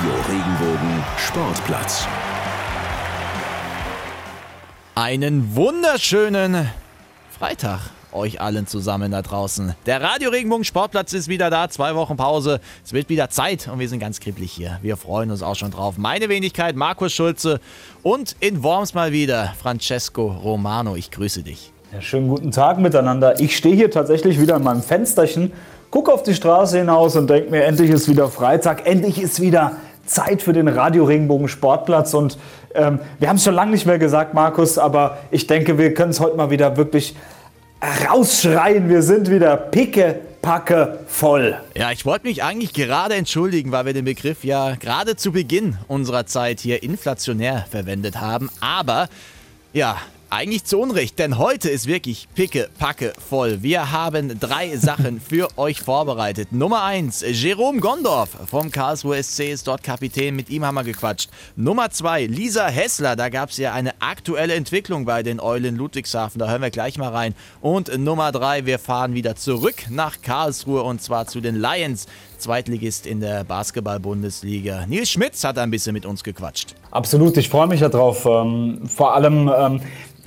Radio Regenbogen Sportplatz. Einen wunderschönen Freitag euch allen zusammen da draußen. Der Radio Regenbogen Sportplatz ist wieder da, zwei Wochen Pause. Es wird wieder Zeit und wir sind ganz kribbelig hier. Wir freuen uns auch schon drauf. Meine Wenigkeit, Markus Schulze und in Worms mal wieder Francesco Romano. Ich grüße dich. Ja, schönen guten Tag miteinander. Ich stehe hier tatsächlich wieder in meinem Fensterchen, gucke auf die Straße hinaus und denke mir, endlich ist wieder Freitag, endlich ist wieder Zeit für den Radio Regenbogen Sportplatz und ähm, wir haben es schon lange nicht mehr gesagt, Markus, aber ich denke, wir können es heute mal wieder wirklich rausschreien. Wir sind wieder picke, packe voll. Ja, ich wollte mich eigentlich gerade entschuldigen, weil wir den Begriff ja gerade zu Beginn unserer Zeit hier inflationär verwendet haben. Aber ja, eigentlich zu Unrecht, denn heute ist wirklich picke, packe voll. Wir haben drei Sachen für euch vorbereitet. Nummer eins, Jerome Gondorf vom Karlsruhe SC ist dort Kapitän, mit ihm haben wir gequatscht. Nummer zwei, Lisa Hessler, da gab es ja eine aktuelle Entwicklung bei den Eulen Ludwigshafen, da hören wir gleich mal rein. Und Nummer drei, wir fahren wieder zurück nach Karlsruhe und zwar zu den Lions. Zweitligist in der Basketball-Bundesliga. Nils Schmitz hat ein bisschen mit uns gequatscht. Absolut, ich freue mich darauf. Ähm, vor allem ähm,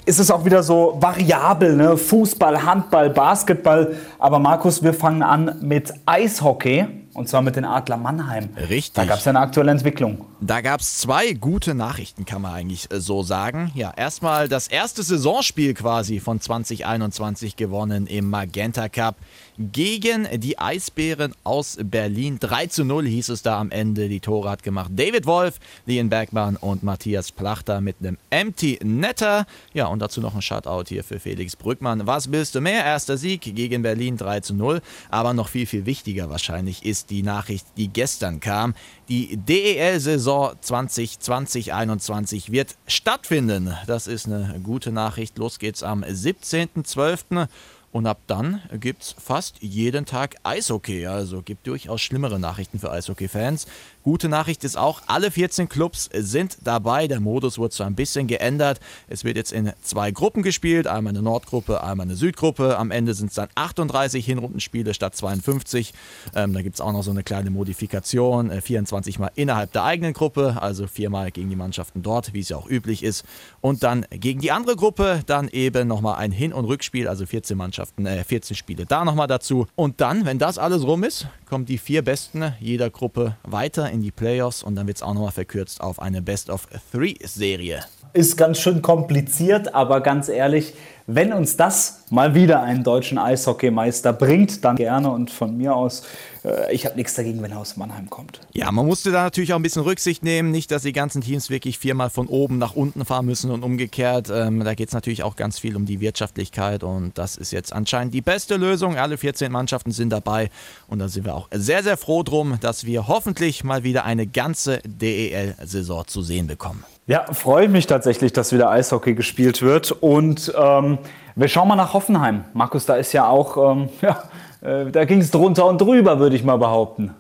ist es auch wieder so variabel, ne? Fußball, Handball, Basketball. Aber Markus, wir fangen an mit Eishockey. Und zwar mit den Adler Mannheim. Richtig. Da gab es ja eine aktuelle Entwicklung. Da gab es zwei gute Nachrichten, kann man eigentlich äh, so sagen. Ja, erstmal das erste Saisonspiel quasi von 2021 gewonnen im Magenta Cup gegen die Eisbären aus Berlin. 3 zu 0 hieß es da am Ende. Die Tore hat gemacht David Wolf, Lian Bergmann und Matthias Plachter mit einem Empty Netter. Ja, und dazu noch ein Shutout hier für Felix Brückmann. Was willst du mehr? Erster Sieg gegen Berlin 3 zu 0. Aber noch viel, viel wichtiger wahrscheinlich ist die Nachricht, die gestern kam. Die DEL-Saison 2020-21 wird stattfinden. Das ist eine gute Nachricht. Los geht's am 17.12. Und ab dann gibt es fast jeden Tag Eishockey. Also gibt durchaus schlimmere Nachrichten für Eishockey-Fans. Gute Nachricht ist auch, alle 14 Clubs sind dabei. Der Modus wurde so ein bisschen geändert. Es wird jetzt in zwei Gruppen gespielt, einmal eine Nordgruppe, einmal eine Südgruppe. Am Ende sind es dann 38 Hinrundenspiele statt 52. Ähm, da gibt es auch noch so eine kleine Modifikation. Äh, 24 Mal innerhalb der eigenen Gruppe, also viermal gegen die Mannschaften dort, wie es ja auch üblich ist. Und dann gegen die andere Gruppe dann eben nochmal ein Hin- und Rückspiel, also 14 Mannschaften, äh, 14 Spiele da nochmal dazu. Und dann, wenn das alles rum ist, kommen die vier Besten jeder Gruppe weiter in die Playoffs und dann wird es auch nochmal verkürzt auf eine Best-of-Three-Serie. Ist ganz schön kompliziert, aber ganz ehrlich, wenn uns das mal wieder einen deutschen Eishockeymeister bringt, dann gerne und von mir aus, äh, ich habe nichts dagegen, wenn er aus Mannheim kommt. Ja, man musste da natürlich auch ein bisschen Rücksicht nehmen, nicht, dass die ganzen Teams wirklich viermal von oben nach unten fahren müssen und umgekehrt. Ähm, da geht es natürlich auch ganz viel um die Wirtschaftlichkeit und das ist jetzt anscheinend die beste Lösung. Alle 14 Mannschaften sind dabei und da sind wir auch sehr, sehr froh drum, dass wir hoffentlich mal wieder eine ganze DEL-Saison zu sehen bekommen. Ja, freue mich tatsächlich, dass wieder Eishockey gespielt wird. Und ähm, wir schauen mal nach Hoffenheim. Markus, da ist ja auch, ähm, ja, äh, da ging es drunter und drüber, würde ich mal behaupten.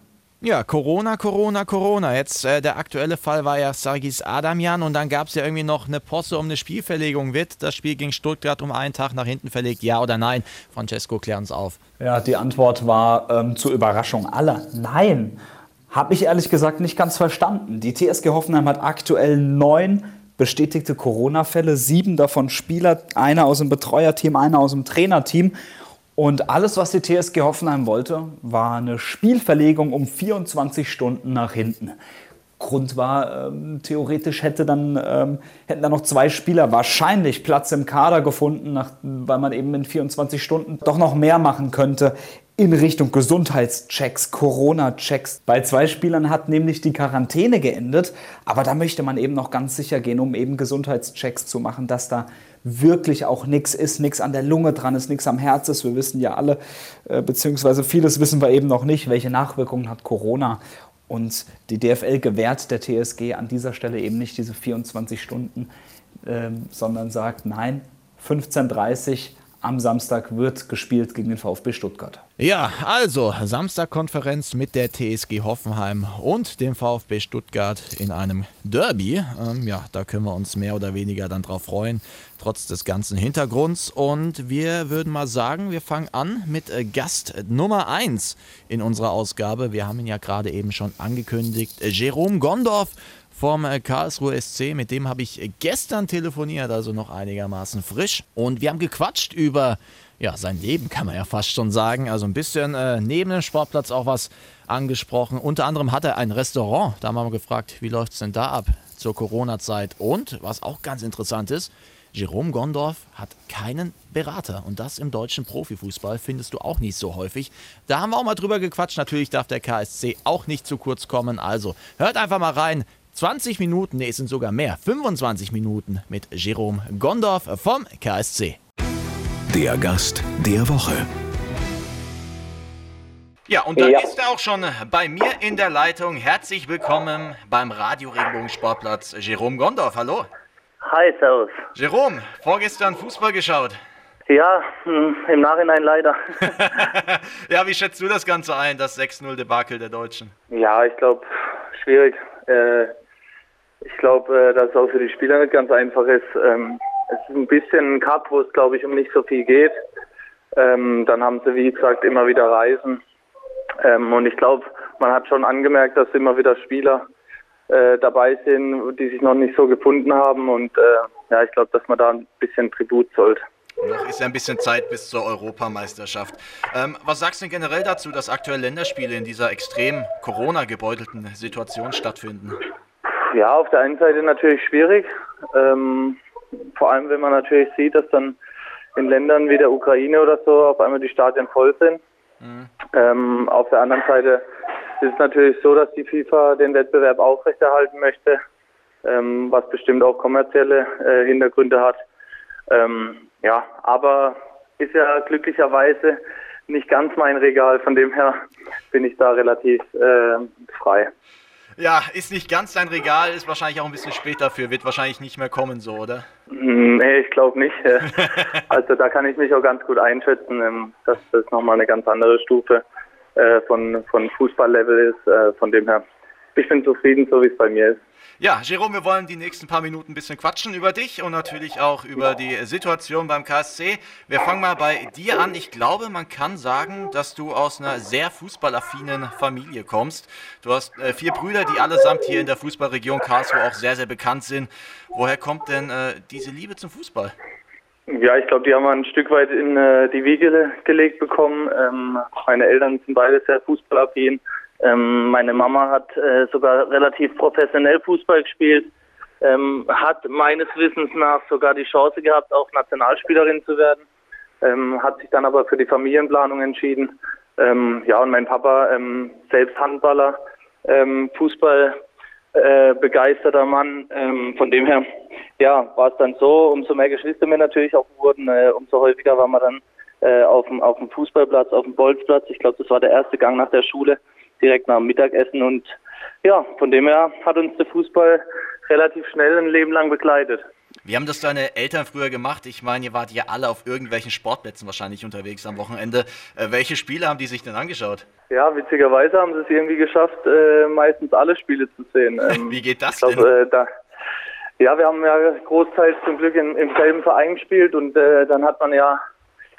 Ja, Corona, Corona, Corona. Jetzt äh, der aktuelle Fall war ja Sargis Adamian und dann gab es ja irgendwie noch eine Posse um eine Spielverlegung. Wird das Spiel gegen Stuttgart um einen Tag nach hinten verlegt? Ja oder nein? Francesco, klär uns auf. Ja, die Antwort war ähm, zur Überraschung aller Nein. Habe ich ehrlich gesagt nicht ganz verstanden. Die TSG Hoffenheim hat aktuell neun bestätigte Corona-Fälle, sieben davon Spieler, einer aus dem Betreuerteam, einer aus dem Trainerteam. Und alles, was die TSG Hoffenheim wollte, war eine Spielverlegung um 24 Stunden nach hinten. Grund war, ähm, theoretisch hätte dann, ähm, hätten dann noch zwei Spieler wahrscheinlich Platz im Kader gefunden, nach, weil man eben in 24 Stunden doch noch mehr machen könnte in Richtung Gesundheitschecks, Corona-Checks. Bei zwei Spielern hat nämlich die Quarantäne geendet, aber da möchte man eben noch ganz sicher gehen, um eben Gesundheitschecks zu machen, dass da wirklich auch nichts ist, nichts an der Lunge dran ist, nichts am Herz ist. Wir wissen ja alle, äh, beziehungsweise vieles wissen wir eben noch nicht, welche Nachwirkungen hat Corona. Und die DFL gewährt der TSG an dieser Stelle eben nicht diese 24 Stunden, äh, sondern sagt, nein, 15.30 Uhr am Samstag wird gespielt gegen den VfB Stuttgart. Ja, also Samstagkonferenz mit der TSG Hoffenheim und dem VfB Stuttgart in einem Derby. Ähm, ja, da können wir uns mehr oder weniger dann drauf freuen, trotz des ganzen Hintergrunds. Und wir würden mal sagen, wir fangen an mit äh, Gast Nummer 1 in unserer Ausgabe. Wir haben ihn ja gerade eben schon angekündigt. Jerome Gondorf vom äh, Karlsruhe SC. Mit dem habe ich gestern telefoniert, also noch einigermaßen frisch. Und wir haben gequatscht über ja, sein Leben, kann man ja fast schon sagen. Also ein bisschen äh, neben dem Sportplatz auch was angesprochen. Unter anderem hat er ein Restaurant. Da haben wir gefragt, wie läuft es denn da ab zur Corona-Zeit? Und was auch ganz interessant ist, Jerome Gondorf hat keinen Berater und das im deutschen Profifußball findest du auch nicht so häufig. Da haben wir auch mal drüber gequatscht. Natürlich darf der KSC auch nicht zu kurz kommen. Also hört einfach mal rein. 20 Minuten, nee, es sind sogar mehr, 25 Minuten mit Jerome Gondorf vom KSC. Der Gast der Woche. Ja, und da ja. ist er auch schon bei mir in der Leitung. Herzlich willkommen beim Radio Regenbogen Sportplatz, Jerome Gondorf. Hallo. Hi, servus. Jerome, vorgestern Fußball geschaut. Ja, hm, im Nachhinein leider. ja, wie schätzt du das Ganze ein, das 6-0-Debakel der Deutschen? Ja, ich glaube, schwierig. Äh, ich glaube, äh, dass es auch für die Spieler nicht ganz einfach ist. Ähm, es ist ein bisschen ein Cup, wo es, glaube ich, um nicht so viel geht. Ähm, dann haben sie, wie gesagt, immer wieder Reisen. Ähm, und ich glaube, man hat schon angemerkt, dass immer wieder Spieler äh, dabei sind, die sich noch nicht so gefunden haben. Und äh, ja, ich glaube, dass man da ein bisschen Tribut zollt. Noch ist ja ein bisschen Zeit bis zur Europameisterschaft. Ähm, was sagst du denn generell dazu, dass aktuell Länderspiele in dieser extrem Corona-gebeutelten Situation stattfinden? Ja, auf der einen Seite natürlich schwierig. Ähm, vor allem, wenn man natürlich sieht, dass dann in Ländern wie der Ukraine oder so auf einmal die Stadien voll sind. Mhm. Ähm, auf der anderen Seite ist es natürlich so, dass die FIFA den Wettbewerb aufrechterhalten möchte, ähm, was bestimmt auch kommerzielle äh, Hintergründe hat. Ähm, ja, aber ist ja glücklicherweise nicht ganz mein Regal, von dem her bin ich da relativ äh, frei. Ja, ist nicht ganz dein Regal, ist wahrscheinlich auch ein bisschen spät dafür, wird wahrscheinlich nicht mehr kommen, so, oder? Mm, nee, ich glaube nicht. also da kann ich mich auch ganz gut einschätzen, ähm, dass das nochmal eine ganz andere Stufe äh, von, von Fußballlevel ist. Äh, von dem her, ich bin zufrieden, so wie es bei mir ist. Ja, Jerome, wir wollen die nächsten paar Minuten ein bisschen quatschen über dich und natürlich auch über die Situation beim KSC. Wir fangen mal bei dir an. Ich glaube, man kann sagen, dass du aus einer sehr fußballaffinen Familie kommst. Du hast äh, vier Brüder, die allesamt hier in der Fußballregion Karlsruhe auch sehr, sehr bekannt sind. Woher kommt denn äh, diese Liebe zum Fußball? Ja, ich glaube, die haben wir ein Stück weit in äh, die Wiege gelegt bekommen. Ähm, meine Eltern sind beide sehr fußballaffin. Ähm, meine Mama hat äh, sogar relativ professionell Fußball gespielt, ähm, hat meines Wissens nach sogar die Chance gehabt, auch Nationalspielerin zu werden, ähm, hat sich dann aber für die Familienplanung entschieden. Ähm, ja, und mein Papa, ähm, selbst Handballer, ähm, Fußball äh, begeisterter Mann. von dem her, ja, war es dann so, umso mehr Geschwister wir natürlich auch wurden, äh, umso häufiger waren wir dann äh, auf, dem, auf dem Fußballplatz, auf dem Bolzplatz. Ich glaube, das war der erste Gang nach der Schule direkt nach dem Mittagessen. Und ja, von dem her hat uns der Fußball relativ schnell ein Leben lang begleitet. Wie haben das deine Eltern früher gemacht? Ich meine, ihr wart ja alle auf irgendwelchen Sportplätzen wahrscheinlich unterwegs am Wochenende. Äh, welche Spiele haben die sich denn angeschaut? Ja, witzigerweise haben sie es irgendwie geschafft, äh, meistens alle Spiele zu sehen. Ähm, Wie geht das glaub, denn? Äh, da, ja, wir haben ja großteils zum Glück in, im selben Verein gespielt und äh, dann hat man ja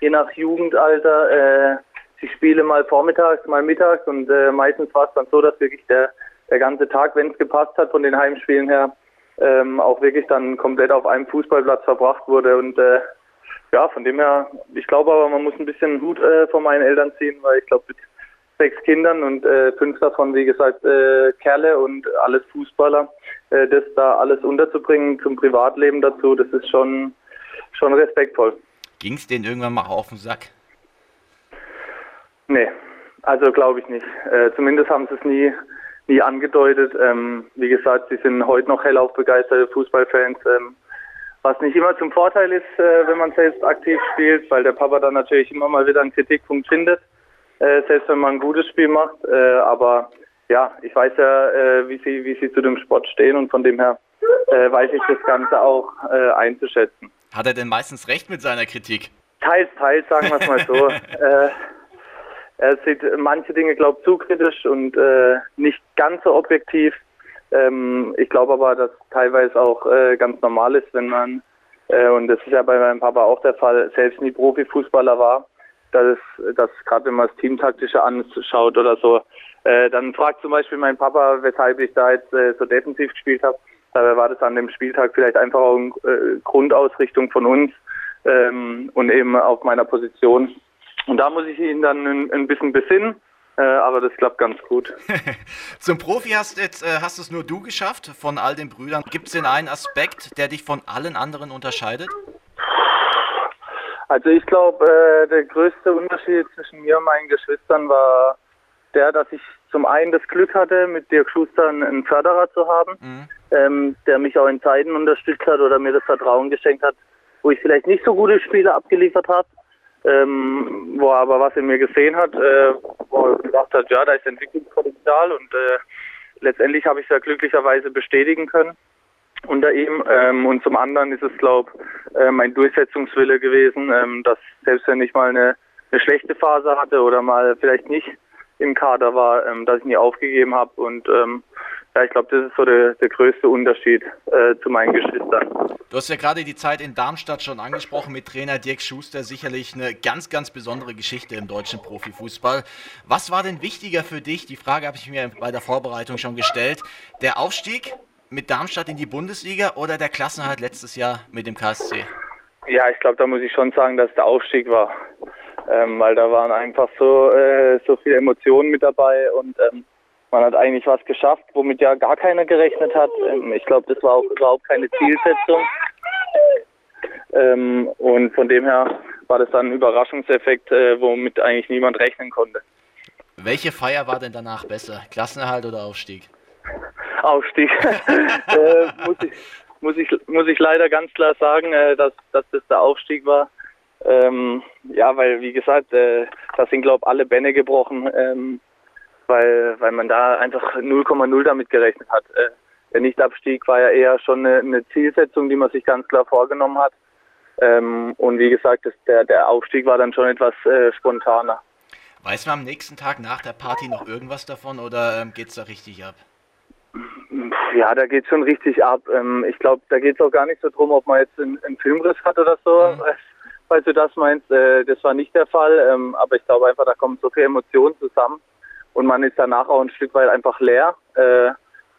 je nach Jugendalter die Spiele mal vormittags, mal mittags und äh, meistens war es dann so, dass wirklich der, der ganze Tag, wenn es gepasst hat von den Heimspielen her, ähm, auch wirklich dann komplett auf einem Fußballplatz verbracht wurde und äh, ja, von dem her, ich glaube aber, man muss ein bisschen Hut äh, von meinen Eltern ziehen, weil ich glaube, mit sechs Kindern und äh, fünf davon, wie gesagt, äh, Kerle und alles Fußballer, äh, das da alles unterzubringen zum Privatleben dazu, das ist schon, schon respektvoll. Ging es denen irgendwann mal auf den Sack? Nee, also glaube ich nicht. Äh, zumindest haben sie es nie, nie angedeutet. Ähm, wie gesagt, sie sind heute noch hellauf begeisterte Fußballfans, ähm, was nicht immer zum Vorteil ist, äh, wenn man selbst aktiv spielt, weil der Papa dann natürlich immer mal wieder einen Kritikpunkt findet, äh, selbst wenn man ein gutes Spiel macht. Äh, aber ja, ich weiß ja, äh, wie sie, wie sie zu dem Sport stehen und von dem her äh, weiß ich das Ganze auch einzuschätzen. Hat er denn meistens recht mit seiner Kritik? Teils, teils, sagen wir es mal so. er sieht manche Dinge, glaube ich, zu kritisch und äh, nicht ganz so objektiv. Ähm, ich glaube aber, dass teilweise auch äh, ganz normal ist, wenn man, äh, und das ist ja bei meinem Papa auch der Fall, selbst nie Profifußballer war, dass, dass gerade wenn man das Teamtaktische anschaut oder so, äh, dann fragt zum Beispiel mein Papa, weshalb ich da jetzt äh, so defensiv gespielt habe. Dabei war das an dem Spieltag vielleicht einfach auch eine äh, Grundausrichtung von uns ähm, und eben auf meiner Position. Und da muss ich ihn dann ein, ein bisschen besinnen. Äh, aber das klappt ganz gut. Zum Profi hast, jetzt, äh, hast es nur du geschafft von all den Brüdern. Gibt es denn einen Aspekt, der dich von allen anderen unterscheidet? Also ich glaube, äh, der größte Unterschied zwischen mir und meinen Geschwistern war der, dass ich zum einen das Glück hatte, mit Dirk Schuster einen Förderer zu haben, mhm. ähm, der mich auch in Zeiten unterstützt hat oder mir das Vertrauen geschenkt hat, wo ich vielleicht nicht so gute Spiele abgeliefert habe ähm, wo er aber was in mir gesehen hat, äh, wo er gesagt hat, ja, da ist Entwicklungspotenzial und äh, letztendlich habe ich es ja glücklicherweise bestätigen können unter ihm. Ähm, und zum anderen ist es, glaube äh, mein Durchsetzungswille gewesen, ähm, dass selbst wenn ich mal eine, eine schlechte Phase hatte oder mal vielleicht nicht im Kader war, ähm, dass ich nie aufgegeben habe und ähm, ja, ich glaube, das ist so der, der größte Unterschied äh, zu meinen Geschwistern. Du hast ja gerade die Zeit in Darmstadt schon angesprochen mit Trainer Dirk Schuster. Sicherlich eine ganz, ganz besondere Geschichte im deutschen Profifußball. Was war denn wichtiger für dich? Die Frage habe ich mir bei der Vorbereitung schon gestellt. Der Aufstieg mit Darmstadt in die Bundesliga oder der Klassenhalt letztes Jahr mit dem KSC? Ja, ich glaube, da muss ich schon sagen, dass der Aufstieg war. Ähm, weil da waren einfach so, äh, so viele Emotionen mit dabei und ähm, man hat eigentlich was geschafft, womit ja gar keiner gerechnet hat. Ähm, ich glaube, das war auch überhaupt keine Zielsetzung. Ähm, und von dem her war das dann ein Überraschungseffekt, äh, womit eigentlich niemand rechnen konnte. Welche Feier war denn danach besser? Klassenerhalt oder Aufstieg? Aufstieg. äh, muss, ich, muss, ich, muss ich leider ganz klar sagen, äh, dass, dass das der Aufstieg war. Ähm, ja, weil wie gesagt, äh, da sind glaube ich alle Bänne gebrochen. Ähm, weil, weil man da einfach 0,0 damit gerechnet hat. Äh, der Nichtabstieg war ja eher schon eine, eine, Zielsetzung, die man sich ganz klar vorgenommen hat. Ähm, und wie gesagt, das, der, der Aufstieg war dann schon etwas äh, spontaner. Weiß man am nächsten Tag nach der Party noch irgendwas davon oder ähm, geht es da richtig ab? Ja, da geht es schon richtig ab. Ähm, ich glaube, da geht es auch gar nicht so drum, ob man jetzt einen, einen Filmriss hat oder so, mhm. Falls du das meinst. Äh, das war nicht der Fall, ähm, aber ich glaube einfach, da kommen so viele Emotionen zusammen und man ist danach auch ein Stück weit einfach leer, äh,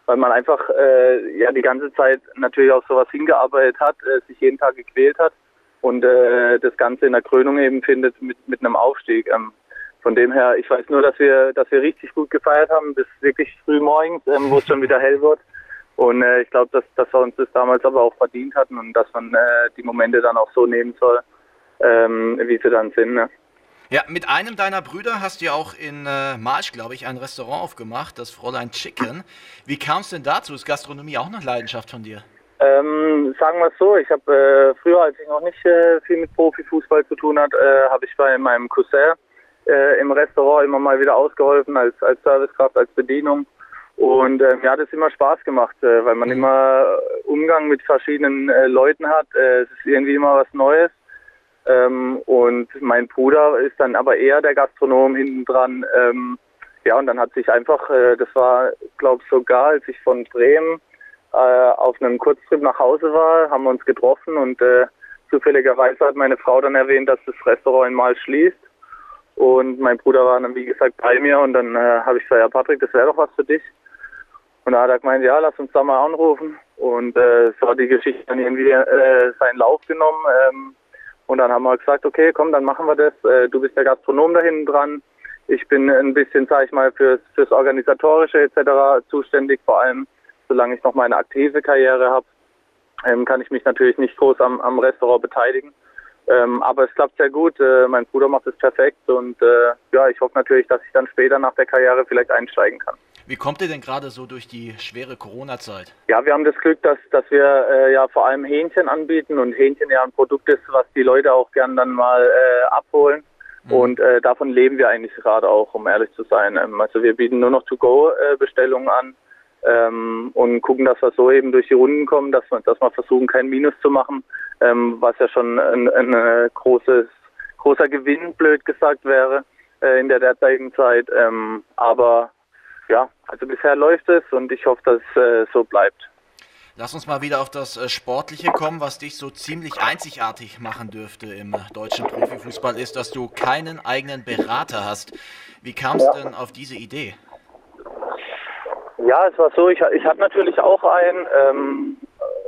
weil man einfach äh, ja die ganze Zeit natürlich auf sowas hingearbeitet hat, äh, sich jeden Tag gequält hat und äh, das Ganze in der Krönung eben findet mit, mit einem Aufstieg. Ähm, von dem her, ich weiß nur, dass wir, dass wir richtig gut gefeiert haben, bis wirklich früh morgens, ähm, wo es schon wieder hell wird. Und äh, ich glaube, dass, dass wir uns das damals aber auch verdient hatten und dass man äh, die Momente dann auch so nehmen soll, ähm, wie sie dann sind. Ne? Ja, mit einem deiner Brüder hast du ja auch in äh, Marsch, glaube ich, ein Restaurant aufgemacht, das Fräulein Chicken. Wie kam es denn dazu? Ist Gastronomie auch eine Leidenschaft von dir? Ähm, sagen wir es so, ich habe äh, früher, als ich noch nicht äh, viel mit Profifußball zu tun hatte, äh, habe ich bei meinem Cousin äh, im Restaurant immer mal wieder ausgeholfen als, als Servicekraft, als Bedienung. Und äh, mir hat es immer Spaß gemacht, äh, weil man mhm. immer Umgang mit verschiedenen äh, Leuten hat. Es ist irgendwie immer was Neues. Ähm, und mein Bruder ist dann aber eher der Gastronom hinten dran. Ähm, ja, und dann hat sich einfach, äh, das war, glaube ich, sogar, als ich von Bremen äh, auf einem Kurztrip nach Hause war, haben wir uns getroffen und äh, zufälligerweise hat meine Frau dann erwähnt, dass das Restaurant Mal schließt. Und mein Bruder war dann, wie gesagt, bei mir und dann äh, habe ich gesagt, ja Patrick, das wäre doch was für dich. Und da hat er gemeint, ja, lass uns da mal anrufen. Und äh, so hat die Geschichte dann irgendwie äh, seinen Lauf genommen. Ähm, und dann haben wir gesagt, okay, komm, dann machen wir das. Äh, du bist der Gastronom da hinten dran. Ich bin ein bisschen, sag ich mal, fürs, fürs Organisatorische etc. zuständig, vor allem solange ich noch meine aktive Karriere habe, ähm, kann ich mich natürlich nicht groß am, am Restaurant beteiligen. Ähm, aber es klappt sehr gut. Äh, mein Bruder macht es perfekt und äh, ja, ich hoffe natürlich, dass ich dann später nach der Karriere vielleicht einsteigen kann. Wie kommt ihr denn gerade so durch die schwere Corona-Zeit? Ja, wir haben das Glück, dass, dass wir äh, ja vor allem Hähnchen anbieten und Hähnchen ja ein Produkt ist, was die Leute auch gern dann mal äh, abholen. Mhm. Und äh, davon leben wir eigentlich gerade auch, um ehrlich zu sein. Ähm, also wir bieten nur noch To-Go-Bestellungen an ähm, und gucken, dass wir so eben durch die Runden kommen, dass wir, dass wir versuchen, kein Minus zu machen, ähm, was ja schon ein, ein, ein großes großer Gewinn, blöd gesagt, wäre äh, in der derzeitigen Zeit. Ähm, aber ja, also bisher läuft es und ich hoffe, dass es äh, so bleibt. Lass uns mal wieder auf das äh, Sportliche kommen, was dich so ziemlich einzigartig machen dürfte im deutschen Profifußball, ist, dass du keinen eigenen Berater hast. Wie kam es ja. denn auf diese Idee? Ja, es war so, ich, ich hatte natürlich auch einen, ähm,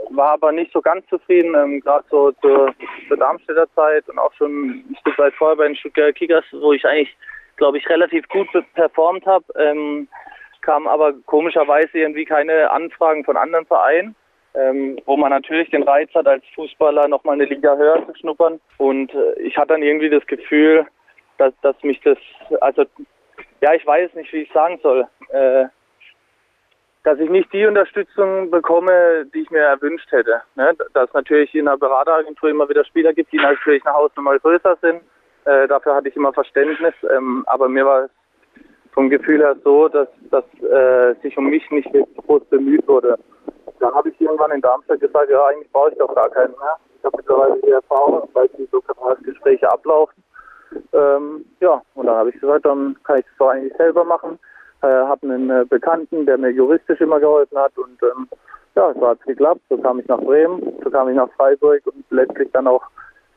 war aber nicht so ganz zufrieden, ähm, gerade so zur, zur Darmstädter Zeit und auch schon ein Stück weit vorher bei den Stuttgarter Kickers, wo ich eigentlich, glaube ich, relativ gut performt habe. Ähm, kamen aber komischerweise irgendwie keine Anfragen von anderen Vereinen, ähm, wo man natürlich den Reiz hat, als Fußballer nochmal eine Liga höher zu schnuppern. Und äh, ich hatte dann irgendwie das Gefühl, dass, dass mich das, also ja, ich weiß nicht, wie ich sagen soll, äh, dass ich nicht die Unterstützung bekomme, die ich mir erwünscht hätte. Ne? Dass natürlich in einer Berateragentur immer wieder Spieler gibt, die natürlich eine Hausnummer größer sind. Äh, dafür hatte ich immer Verständnis. Ähm, aber mir war es vom Gefühl her so, dass, dass äh, sich um mich nicht wirklich groß bemüht wurde. Dann habe ich irgendwann in Darmstadt gesagt, ja, eigentlich brauche ich doch gar keinen mehr. Ich habe mittlerweile die Erfahrung, weil die so Gespräche ablaufen. Ähm, ja, und dann habe ich gesagt, dann kann ich das doch eigentlich selber machen. Äh, habe einen äh, Bekannten, der mir juristisch immer geholfen hat und ähm, ja, so hat es geklappt. So kam ich nach Bremen, so kam ich nach Freiburg und letztlich dann auch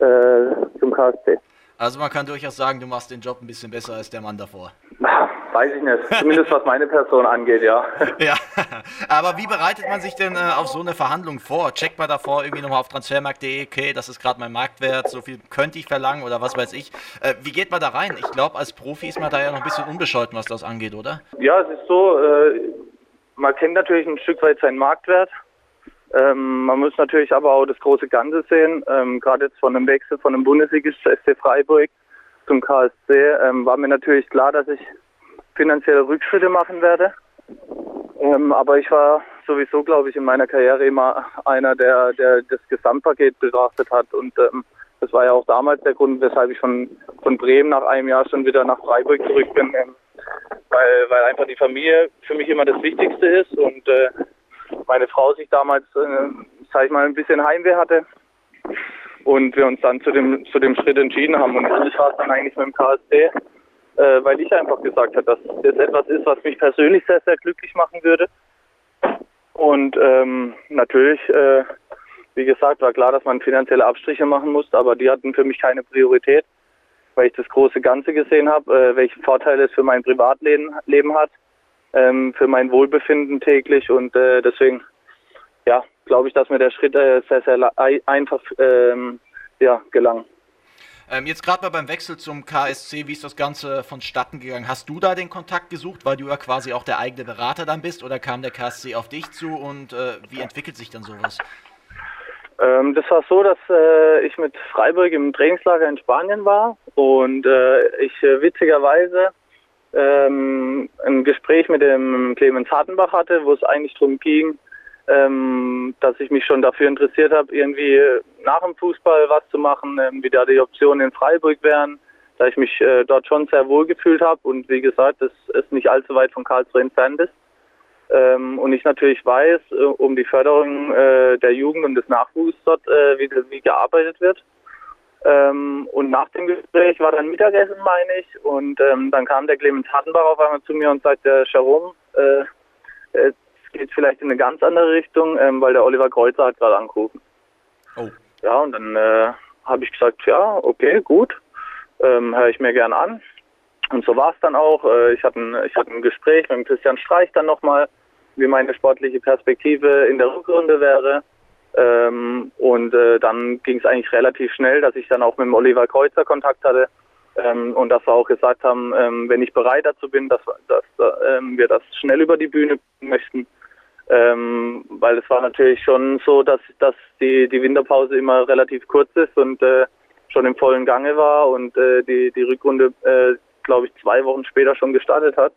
äh, zum KSC. Also man kann durchaus sagen, du machst den Job ein bisschen besser als der Mann davor. Weiß ich nicht. Zumindest was meine Person angeht, ja. ja. Aber wie bereitet man sich denn äh, auf so eine Verhandlung vor? Checkt man davor irgendwie nochmal auf transfermarkt.de, okay, das ist gerade mein Marktwert, so viel könnte ich verlangen oder was weiß ich. Äh, wie geht man da rein? Ich glaube, als Profi ist man da ja noch ein bisschen unbescholten, was das angeht, oder? Ja, es ist so, äh, man kennt natürlich ein Stück weit seinen Marktwert. Ähm, man muss natürlich aber auch das große Ganze sehen. Ähm, Gerade jetzt von einem Wechsel von einem Bundesligist SC Freiburg zum KSC ähm, war mir natürlich klar, dass ich finanzielle Rückschritte machen werde. Ähm, aber ich war sowieso, glaube ich, in meiner Karriere immer einer, der, der das Gesamtpaket betrachtet hat. Und ähm, das war ja auch damals der Grund, weshalb ich von, von Bremen nach einem Jahr schon wieder nach Freiburg zurück bin. Ähm, weil, weil einfach die Familie für mich immer das Wichtigste ist und äh, meine Frau sich damals, äh, sag ich mal, ein bisschen Heimweh hatte und wir uns dann zu dem zu dem Schritt entschieden haben. Und ich war es dann eigentlich mit dem KSC, äh, weil ich einfach gesagt habe, dass das etwas ist, was mich persönlich sehr, sehr glücklich machen würde. Und ähm, natürlich, äh, wie gesagt, war klar, dass man finanzielle Abstriche machen musste, aber die hatten für mich keine Priorität, weil ich das große Ganze gesehen habe, äh, welche Vorteile es für mein Privatleben Leben hat ähm, für mein Wohlbefinden täglich und äh, deswegen ja, glaube ich, dass mir der Schritt äh, sehr, sehr einfach ähm, ja, gelang. Ähm, jetzt gerade mal beim Wechsel zum KSC, wie ist das Ganze vonstatten gegangen? Hast du da den Kontakt gesucht, weil du ja quasi auch der eigene Berater dann bist oder kam der KSC auf dich zu und äh, wie entwickelt sich dann sowas? Ähm, das war so, dass äh, ich mit Freiburg im Trainingslager in Spanien war und äh, ich äh, witzigerweise ähm, ein Gespräch mit dem Clemens Hartenbach hatte, wo es eigentlich darum ging, ähm, dass ich mich schon dafür interessiert habe, irgendwie nach dem Fußball was zu machen, ähm, wie da die Optionen in Freiburg wären, da ich mich äh, dort schon sehr wohl gefühlt habe und wie gesagt, dass es nicht allzu weit von Karlsruhe entfernt ist. Ähm, und ich natürlich weiß äh, um die Förderung äh, der Jugend und des Nachwuchs dort, äh, wie, wie gearbeitet wird. Ähm, und nach dem Gespräch war dann Mittagessen, meine ich. Und ähm, dann kam der Clemens Hattenbach auf einmal zu mir und sagte, Jerome, äh, es geht vielleicht in eine ganz andere Richtung, ähm, weil der Oliver Kreuzer hat gerade angerufen. Oh. Ja, und dann äh, habe ich gesagt, ja, okay, gut, ähm, höre ich mir gern an. Und so war es dann auch. Äh, ich, hatte ein, ich hatte ein Gespräch mit Christian Streich dann nochmal, wie meine sportliche Perspektive in der Rückrunde wäre. Ähm, und äh, dann ging es eigentlich relativ schnell, dass ich dann auch mit dem Oliver Kreuzer Kontakt hatte ähm, und dass wir auch gesagt haben, ähm, wenn ich bereit dazu bin, dass, dass ähm, wir das schnell über die Bühne möchten. Ähm, weil es war natürlich schon so, dass, dass die, die Winterpause immer relativ kurz ist und äh, schon im vollen Gange war und äh, die, die Rückrunde, äh, glaube ich, zwei Wochen später schon gestartet hat.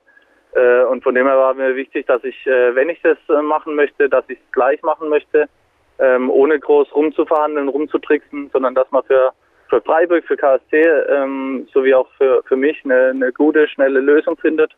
Äh, und von dem her war mir wichtig, dass ich, äh, wenn ich das äh, machen möchte, dass ich es gleich machen möchte ähm, ohne groß rumzuverhandeln, rumzutricksen, sondern dass man für, für Freiburg, für KSC ähm, sowie auch für, für mich eine, eine gute, schnelle Lösung findet.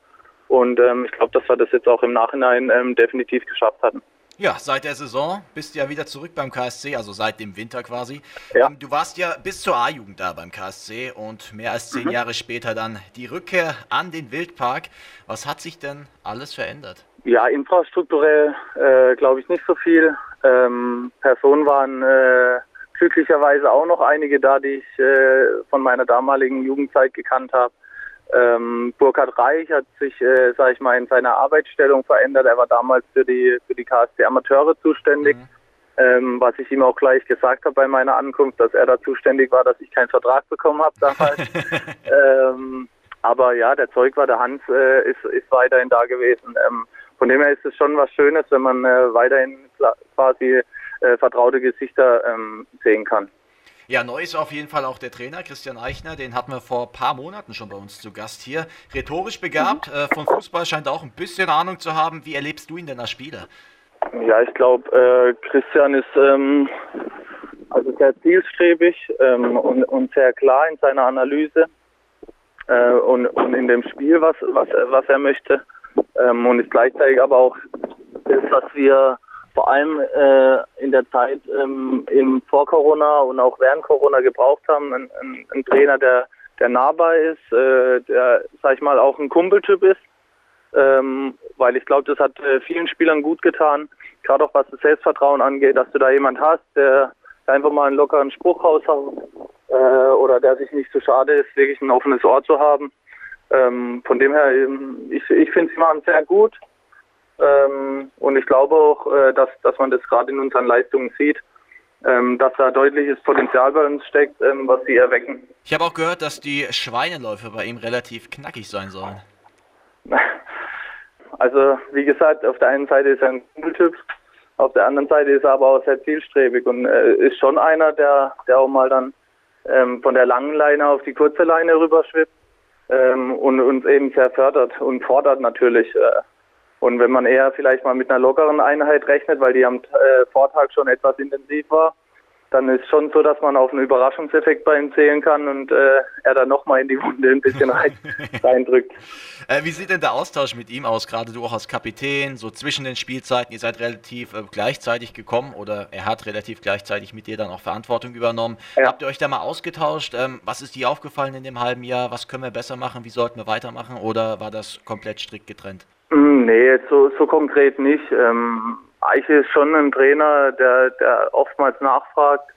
Und ähm, ich glaube, dass wir das jetzt auch im Nachhinein ähm, definitiv geschafft hatten. Ja, seit der Saison bist du ja wieder zurück beim KSC, also seit dem Winter quasi. Ja. Ähm, du warst ja bis zur A-Jugend da beim KSC und mehr als zehn Mhm. Jahre später dann die Rückkehr an den Wildpark. Was hat sich denn alles verändert? Ja, infrastrukturell äh, glaube ich nicht so viel. Ähm, Personen waren äh, glücklicherweise auch noch einige da, die ich äh, von meiner damaligen Jugendzeit gekannt habe. Ähm, Burkhard Reich hat sich, äh, sag ich mal, in seiner Arbeitsstellung verändert. Er war damals für die für die KSC Amateure zuständig, ähm, was ich ihm auch gleich gesagt habe bei meiner Ankunft, dass er da zuständig war, dass ich keinen Vertrag bekommen habe damals. ähm, aber ja, der Zeug war der Hans äh, ist, ist weiterhin da gewesen. Ähm, von dem her ist es schon was Schönes, wenn man äh, weiterhin quasi äh, vertraute Gesichter ähm, sehen kann. Ja, neu ist auf jeden Fall auch der Trainer, Christian Eichner. Den hatten wir vor ein paar Monaten schon bei uns zu Gast hier. Rhetorisch begabt, äh, von Fußball scheint auch ein bisschen Ahnung zu haben. Wie erlebst du ihn denn als Spieler? Ja, ich glaube, äh, Christian ist ähm, also sehr zielstrebig ähm, und, und sehr klar in seiner Analyse äh, und, und in dem Spiel, was, was, er- was er möchte. Ähm, und ist gleichzeitig aber auch das, was wir vor allem äh, in der Zeit ähm, im vor Corona und auch während Corona gebraucht haben, ein, ein, ein Trainer, der, der nahbar ist, äh, der, sag ich mal, auch ein Kumpeltyp ist. Ähm, weil ich glaube, das hat äh, vielen Spielern gut getan, gerade auch was das Selbstvertrauen angeht, dass du da jemand hast, der einfach mal einen lockeren Spruch raushaut äh, oder der sich nicht zu schade ist, wirklich ein offenes Ohr zu haben. Ähm, von dem her, ähm, ich, ich finde sie machen sehr gut ähm, und ich glaube auch, äh, dass, dass man das gerade in unseren Leistungen sieht, ähm, dass da deutliches Potenzial bei uns steckt, ähm, was sie erwecken. Ich habe auch gehört, dass die Schweineläufe bei ihm relativ knackig sein sollen. Also wie gesagt, auf der einen Seite ist er ein Kumpeltyp, auf der anderen Seite ist er aber auch sehr zielstrebig und äh, ist schon einer, der, der auch mal dann ähm, von der langen Leine auf die kurze Leine rüberschwippt ähm, und uns eben sehr fördert und fordert natürlich. Äh, und wenn man eher vielleicht mal mit einer lockeren Einheit rechnet, weil die am äh, Vortag schon etwas intensiv war, dann ist schon so, dass man auf einen Überraschungseffekt bei ihm zählen kann und äh, er dann nochmal in die Wunde ein bisschen rein, reindrückt. Äh, wie sieht denn der Austausch mit ihm aus? Gerade du auch als Kapitän, so zwischen den Spielzeiten. Ihr seid relativ äh, gleichzeitig gekommen oder er hat relativ gleichzeitig mit dir dann auch Verantwortung übernommen. Ja. Habt ihr euch da mal ausgetauscht? Ähm, was ist dir aufgefallen in dem halben Jahr? Was können wir besser machen? Wie sollten wir weitermachen? Oder war das komplett strikt getrennt? Nee, so, so konkret nicht. Ähm, Eiche ist schon ein Trainer, der, der oftmals nachfragt,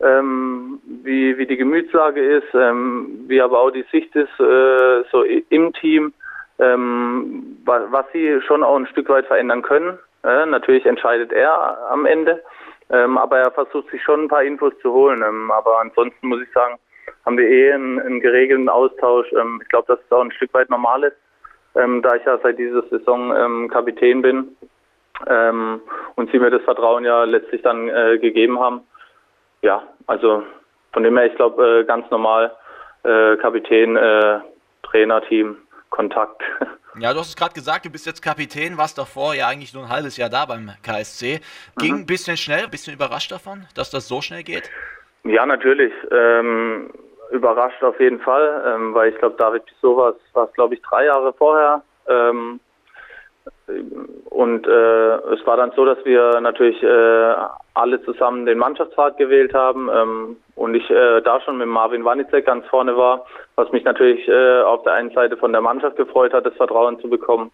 ähm, wie, wie die Gemütslage ist, ähm, wie aber auch die Sicht ist, äh, so im Team, ähm, wa- was sie schon auch ein Stück weit verändern können. Äh, natürlich entscheidet er am Ende, ähm, aber er versucht sich schon ein paar Infos zu holen. Ähm, aber ansonsten muss ich sagen, haben wir eh einen, einen geregelten Austausch. Ähm, ich glaube, dass es auch ein Stück weit normal ist ähm, da ich ja seit dieser Saison ähm, Kapitän bin ähm, und sie mir das Vertrauen ja letztlich dann äh, gegeben haben. Ja, also von dem her, ich glaube, äh, ganz normal äh, Kapitän, äh, Trainerteam, Kontakt. Ja, du hast es gerade gesagt, du bist jetzt Kapitän, warst davor ja eigentlich nur ein halbes Jahr da beim KSC. Ging ein bisschen schnell, ein bisschen überrascht davon, dass das so schnell geht? Ja, natürlich. Ähm, überrascht auf jeden Fall, ähm, weil ich glaube, David Pissot war es, glaube ich, drei Jahre vorher. Ähm, und äh, es war dann so, dass wir natürlich äh, alle zusammen den Mannschaftsrat gewählt haben ähm, und ich äh, da schon mit Marvin Wanicek ganz vorne war, was mich natürlich äh, auf der einen Seite von der Mannschaft gefreut hat, das Vertrauen zu bekommen.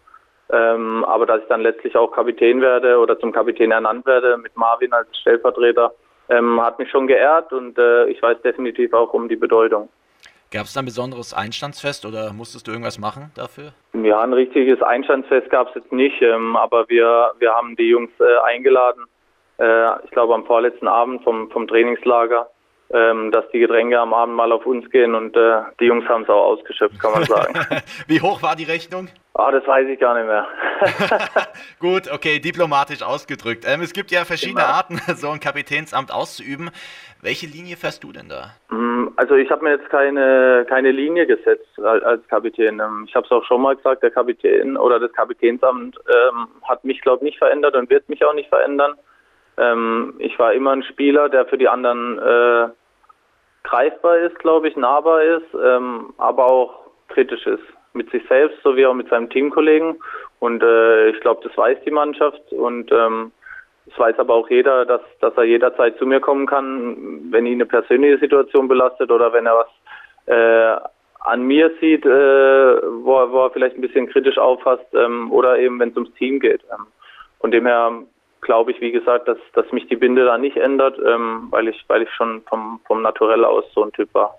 Ähm, aber dass ich dann letztlich auch Kapitän werde oder zum Kapitän ernannt werde mit Marvin als Stellvertreter, ähm, hat mich schon geehrt und äh, ich weiß definitiv auch um die Bedeutung. Gab es da ein besonderes Einstandsfest oder musstest du irgendwas machen dafür? Ja, ein richtiges Einstandsfest gab es jetzt nicht, ähm, aber wir, wir haben die Jungs äh, eingeladen, äh, ich glaube am vorletzten Abend vom, vom Trainingslager, ähm, dass die Getränke am Abend mal auf uns gehen und äh, die Jungs haben es auch ausgeschöpft, kann man sagen. Wie hoch war die Rechnung? Ah, das weiß ich gar nicht mehr. Gut, okay, diplomatisch ausgedrückt. Ähm, es gibt ja verschiedene Genau. Arten, so ein Kapitänsamt auszuüben. Welche Linie fährst du denn da? Mm, Also ich habe mir jetzt keine, keine Linie gesetzt al- als Kapitän. Ähm, Ich habe es auch schon mal gesagt, der Kapitän oder das Kapitänsamt ähm, hat mich, glaube ich, nicht verändert und wird mich auch nicht verändern. Ähm, ich war immer ein Spieler, der für die anderen äh, greifbar ist, glaube ich, nahbar ist, ähm, aber auch kritisch ist. mit sich selbst sowie auch mit seinem Teamkollegen. Und äh, ich glaube, das weiß die Mannschaft und ähm, es weiß aber auch jeder, dass, dass er jederzeit zu mir kommen kann, wenn ihn eine persönliche Situation belastet oder wenn er was äh, an mir sieht, äh, wo, er, wo er vielleicht ein bisschen kritisch auffasst ähm, oder eben wenn es ums Team geht. Ähm, von dem her glaube ich, wie gesagt, dass, dass mich die Binde da nicht ändert, ähm, weil ich, weil ich schon vom, vom Naturell aus so ein Typ war.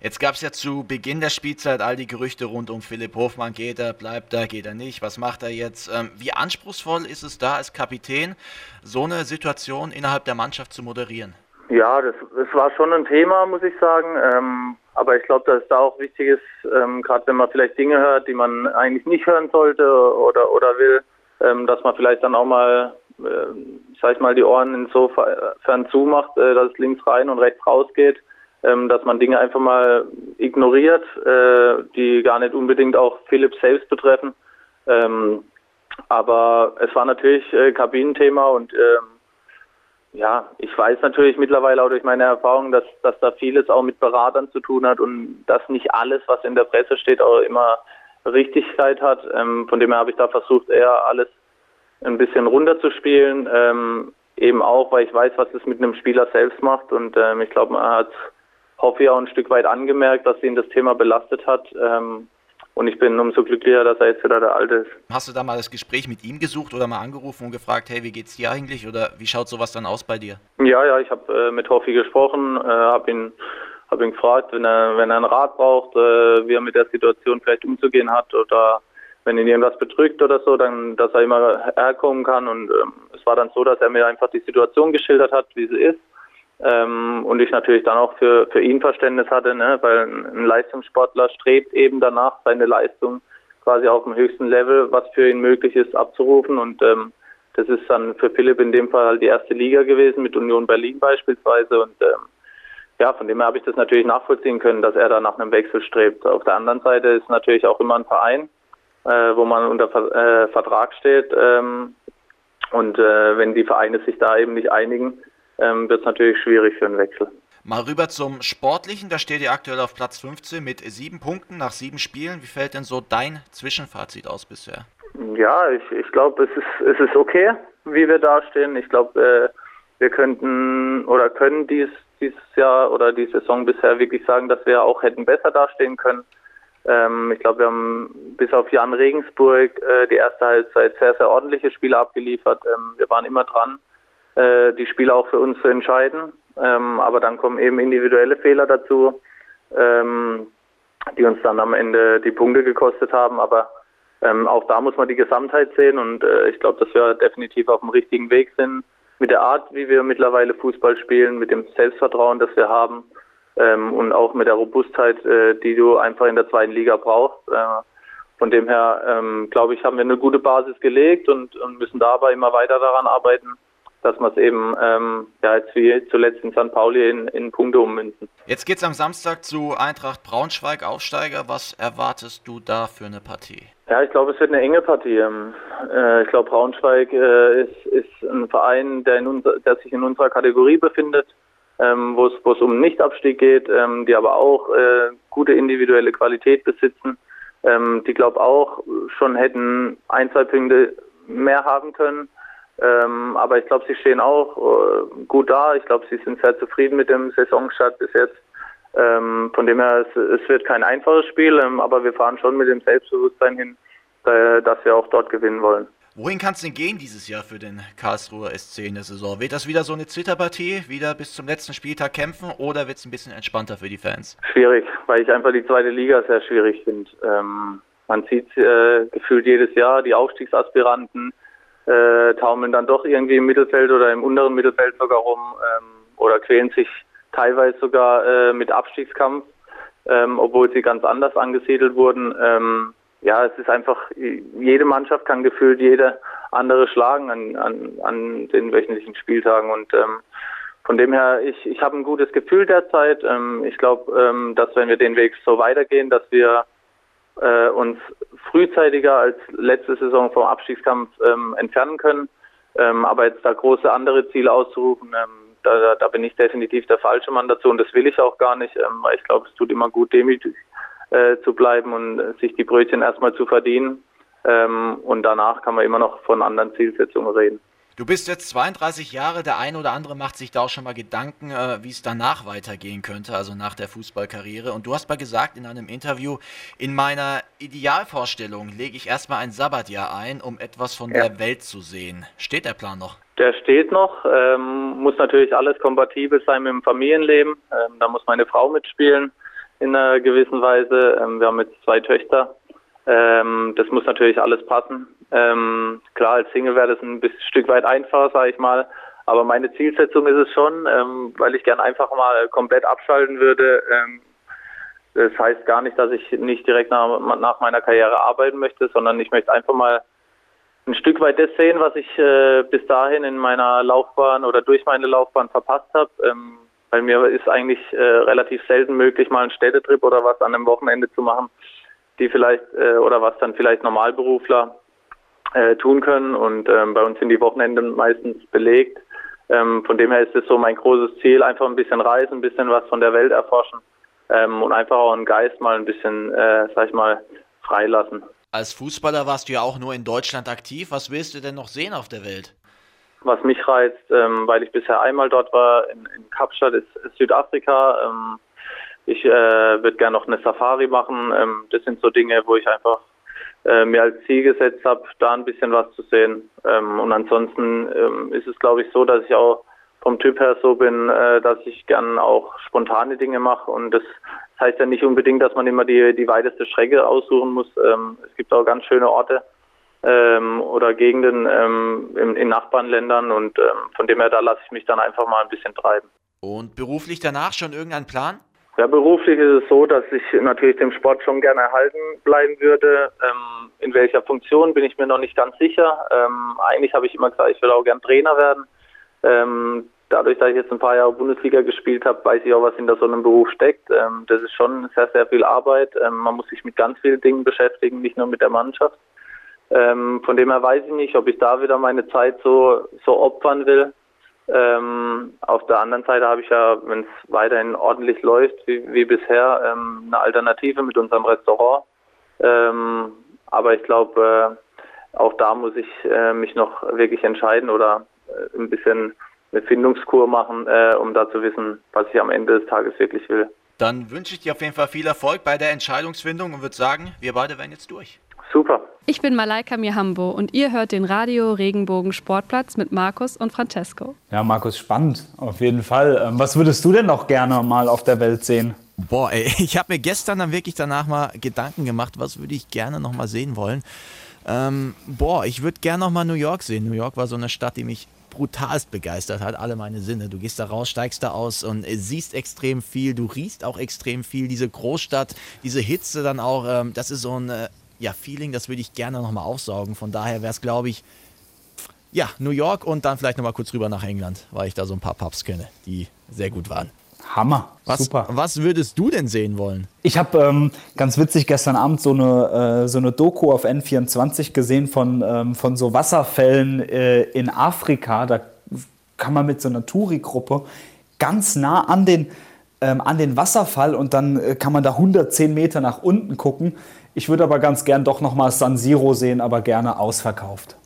Jetzt gab es ja zu Beginn der Spielzeit all die Gerüchte rund um Philipp Hofmann. Geht er, bleibt er, geht er nicht? Was macht er jetzt? Ähm, wie anspruchsvoll ist es da als Kapitän, so eine Situation innerhalb der Mannschaft zu moderieren? Ja, das, das war schon ein Thema, muss ich sagen. Ähm, aber ich glaube, dass es da auch wichtig ist, ähm, gerade wenn man vielleicht Dinge hört, die man eigentlich nicht hören sollte oder, oder will, ähm, dass man vielleicht dann auch mal, sag ich mal, die Ohren insofern zumacht, äh, dass es links rein und rechts raus geht ähm, dass man Dinge einfach mal ignoriert, äh, die gar nicht unbedingt auch Philipp selbst betreffen. Ähm, aber es war natürlich äh, Kabinenthema und ähm, ja, ich weiß natürlich mittlerweile auch durch meine Erfahrung, dass, dass da vieles auch mit Beratern zu tun hat und dass nicht alles, was in der Presse steht, auch immer Richtigkeit hat. Von dem her habe ich da versucht, eher alles ein bisschen runterzuspielen. Ähm, eben auch, weil ich weiß, was es mit einem Spieler selbst macht und ähm, ich glaube, man hat hoffe ich auch ein Stück weit angemerkt, dass ihn das Thema belastet hat. Ähm, und ich bin umso glücklicher, dass er jetzt wieder der Alte ist. Hast du da mal das Gespräch mit ihm gesucht oder mal angerufen und gefragt, hey, wie geht's dir eigentlich? Oder wie schaut sowas dann aus bei dir? Ja, ja, ich habe äh, mit Hoffi gesprochen, äh, habe ihn, hab ihn gefragt, wenn er, wenn er einen Rat braucht, äh, wie er mit der Situation vielleicht umzugehen hat oder wenn ihn irgendwas bedrückt oder so, dann, dass er immer herkommen kann. Und ähm, es war dann so, dass er mir einfach die Situation geschildert hat, wie sie ist ähm, und ich natürlich dann auch für, für ihn Verständnis hatte, ne? weil ein Leistungssportler strebt eben danach, seine Leistung quasi auf dem höchsten Level, was für ihn möglich ist, abzurufen. Und ähm, das ist dann für Philipp in dem Fall halt die erste Liga gewesen, mit Union Berlin beispielsweise. Und ähm, ja, von dem her habe ich das natürlich nachvollziehen können, dass er da nach einem Wechsel strebt. Auf der anderen Seite ist natürlich auch immer ein Verein, äh, wo man unter äh, Vertrag steht. Ähm, und äh, wenn die Vereine sich da eben nicht einigen, ähm, wird es natürlich schwierig für einen Wechsel. Mal rüber zum Sportlichen. Da steht ihr aktuell auf Platz 15 mit sieben Punkten nach sieben Spielen. Wie fällt denn so dein Zwischenfazit aus bisher? Ja, ich, ich glaube, es ist, es ist okay, wie wir dastehen. Ich glaube, äh, wir könnten oder können dies, dieses Jahr oder die Saison bisher wirklich sagen, dass wir auch hätten besser dastehen können. Ähm, ich glaube, wir haben bis auf Jan Regensburg äh, die erste Halbzeit sehr, sehr ordentliche Spiele abgeliefert. Ähm, wir waren immer dran äh, die Spiele auch für uns zu entscheiden. Ähm, aber dann kommen eben individuelle Fehler dazu, ähm, die uns dann am Ende die Punkte gekostet haben. Aber ähm, auch da muss man die Gesamtheit sehen und äh, ich glaube, dass wir definitiv auf dem richtigen Weg sind mit der Art, wie wir mittlerweile Fußball spielen, mit dem Selbstvertrauen, das wir haben ähm, und auch mit der Robustheit, äh, die du einfach in der zweiten Liga brauchst. Äh, von dem her, ähm, glaube ich, haben wir eine gute Basis gelegt und, und müssen dabei immer weiter daran arbeiten, dass wir es eben ähm, ja, jetzt wie zuletzt in St. Pauli in, in Punkte ummünzen. Jetzt geht es am Samstag zu Eintracht Braunschweig, Aufsteiger. Was erwartest du da für eine Partie? Ja, ich glaube, es wird eine enge Partie. Ähm, äh, ich glaube, Braunschweig äh, ist, ist ein Verein, der, in unser, der sich in unserer Kategorie befindet, ähm, wo es um Nichtabstieg geht, ähm, die aber auch äh, gute individuelle Qualität besitzen, ähm, die glaube auch schon hätten ein, zwei Punkte mehr haben können. Ähm, aber ich glaube, sie stehen auch äh, gut da. Ich glaube, sie sind sehr zufrieden mit dem Saisonstart bis jetzt. Ähm, von dem her, es, es, wird kein einfaches Spiel, ähm, aber wir fahren schon mit dem Selbstbewusstsein hin, äh, dass wir auch dort gewinnen wollen. Wohin kann es denn gehen dieses Jahr für den Karlsruher SC in der Saison? Wird das wieder so eine Zitterpartie, wieder bis zum letzten Spieltag kämpfen oder wird es ein bisschen entspannter für die Fans? Schwierig, weil ich einfach die zweite Liga sehr schwierig finde. Ähm, man sieht äh, gefühlt jedes Jahr die Aufstiegsaspiranten, äh, taumeln dann doch irgendwie im Mittelfeld oder im unteren Mittelfeld sogar rum ähm, oder quälen sich teilweise sogar äh, mit Abstiegskampf, ähm, obwohl sie ganz anders angesiedelt wurden. Ähm, ja, es ist einfach, jede Mannschaft kann gefühlt jede andere schlagen an, an, an den wöchentlichen Spieltagen und ähm, von dem her, ich, ich habe ein gutes Gefühl derzeit. Ähm, ich glaube, ähm, dass wenn wir den Weg so weitergehen, dass wir äh, uns frühzeitiger als letzte Saison vom Abstiegskampf ähm, entfernen können. Ähm, aber jetzt da große andere Ziele auszurufen, ähm, da, da, bin ich definitiv der falsche Mann dazu und das will ich auch gar nicht, ähm, weil ich glaube, es tut immer gut, demütig, äh, zu bleiben und sich die Brötchen erstmal zu verdienen. Ähm, und danach kann man immer noch von anderen Zielsetzungen reden. Du bist jetzt 32 Jahre, der eine oder andere macht sich da auch schon mal Gedanken, äh, wie es danach weitergehen könnte, also nach der Fußballkarriere. Und du hast mal gesagt in einem Interview, in meiner Idealvorstellung lege ich erstmal ein Sabbatjahr ein, um etwas von ja. der Welt zu sehen. Steht der Plan noch? Der steht noch, ähm, muss natürlich alles kompatibel sein mit dem Familienleben. Ähm, da muss meine Frau mitspielen in einer gewissen Weise. Ähm, wir haben jetzt zwei Töchter. Ähm, das muss natürlich alles passen. Ähm, klar, als Single wäre das ein bisschen, Stück weit einfacher, sage ich mal. Aber meine Zielsetzung ist es schon, weil ich gern einfach mal komplett abschalten würde. Das heißt gar nicht, dass ich nicht direkt nach, nach, meiner Karriere arbeiten möchte, sondern ich möchte einfach mal ein Stück weit das sehen, was ich äh, bis dahin in meiner Laufbahn oder durch meine Laufbahn verpasst habe. Bei mir ist eigentlich äh, relativ selten möglich, mal einen Städtetrip oder was an einem Wochenende zu machen, die vielleicht äh, oder was dann vielleicht Normalberufler äh, tun können. Und ähm, bei uns sind die Wochenenden meistens belegt. Ähm, von dem her ist es so mein großes Ziel, einfach ein bisschen reisen, ein bisschen was von der Welt erforschen ähm, und einfach auch einen Geist mal ein bisschen, äh, sag ich mal, freilassen. Als Fußballer warst du ja auch nur in Deutschland aktiv. Was willst du denn noch sehen auf der Welt? Was mich reizt, ähm, weil ich bisher einmal dort war, in, in Kapstadt ist, ist Südafrika. Ähm, ich äh, würde gerne noch eine Safari machen. Ähm, das sind so Dinge, wo ich einfach äh, mir als Ziel gesetzt habe, da ein bisschen was zu sehen. Ähm, und ansonsten ähm, ist es, glaube ich, so, dass ich auch vom Typ her so bin, äh, dass ich gern auch spontane Dinge mache. Und das heißt ja nicht unbedingt, dass man immer die, die weiteste Strecke aussuchen muss. Ähm, es gibt auch ganz schöne Orte ähm, oder Gegenden ähm, in, in, Nachbarländern und ähm, von dem her, da lasse ich mich dann einfach mal ein bisschen treiben. Und beruflich danach schon irgendein Plan? Ja, beruflich ist es so, dass ich natürlich dem Sport schon gerne erhalten bleiben würde. Ähm, in welcher Funktion bin ich mir noch nicht ganz sicher. Ähm, eigentlich habe ich immer gesagt, ich will auch gern Trainer werden. Ähm, dadurch, dass ich jetzt ein paar Jahre Bundesliga gespielt habe, weiß ich auch, was hinter so einem Beruf steckt. Ähm, das ist schon sehr, sehr viel Arbeit. Ähm, man muss sich mit ganz vielen Dingen beschäftigen, nicht nur mit der Mannschaft. Ähm, von dem her weiß ich nicht, ob ich da wieder meine Zeit so, so opfern will. Ähm, auf der anderen Seite habe ich ja, wenn es weiterhin ordentlich läuft, wie, wie bisher, ähm, eine Alternative mit unserem Restaurant. Ähm, aber ich glaube, äh, auch da muss ich äh, mich noch wirklich entscheiden oder äh, ein bisschen eine Findungskur machen, äh, um da zu wissen, was ich am Ende des Tages wirklich will. Dann wünsche ich dir auf jeden Fall viel Erfolg bei der Entscheidungsfindung und würde sagen, wir beide werden jetzt durch. Super. Ich bin Malaika Mihambo und ihr hört den Radio Regenbogen Sportplatz mit Markus und Francesco. Ja, Markus, spannend, auf jeden Fall. Ähm, was würdest du denn noch gerne mal auf der Welt sehen? Boah, ey, ich habe mir gestern dann wirklich danach mal Gedanken gemacht, was würde ich gerne noch mal sehen wollen. Ähm, boah, ich würde gerne noch mal New York sehen. New York war so eine Stadt, die mich brutalst begeistert hat, alle meine Sinne. Du gehst da raus, steigst da aus und siehst extrem viel, du riechst auch extrem viel. Diese Großstadt, diese Hitze dann auch, ähm, das ist so ein äh, ja, Feeling, das würde ich gerne nochmal aufsaugen. Von daher wäre es, glaube ich, ja, New York und dann vielleicht nochmal kurz rüber nach England, weil ich da so ein paar Pubs kenne, die sehr gut waren. Hammer, was, super. Was würdest du denn sehen wollen? Ich habe ähm, ganz witzig gestern Abend so eine, äh, so eine Doku auf N24 gesehen von, ähm, von so Wasserfällen äh, in Afrika. Da kann man mit so einer Touri-Gruppe ganz nah an den, ähm, an den Wasserfall und dann äh, kann man da 110 Meter nach unten gucken. Ich würde aber ganz gern doch nochmal San Siro sehen, aber gerne ausverkauft.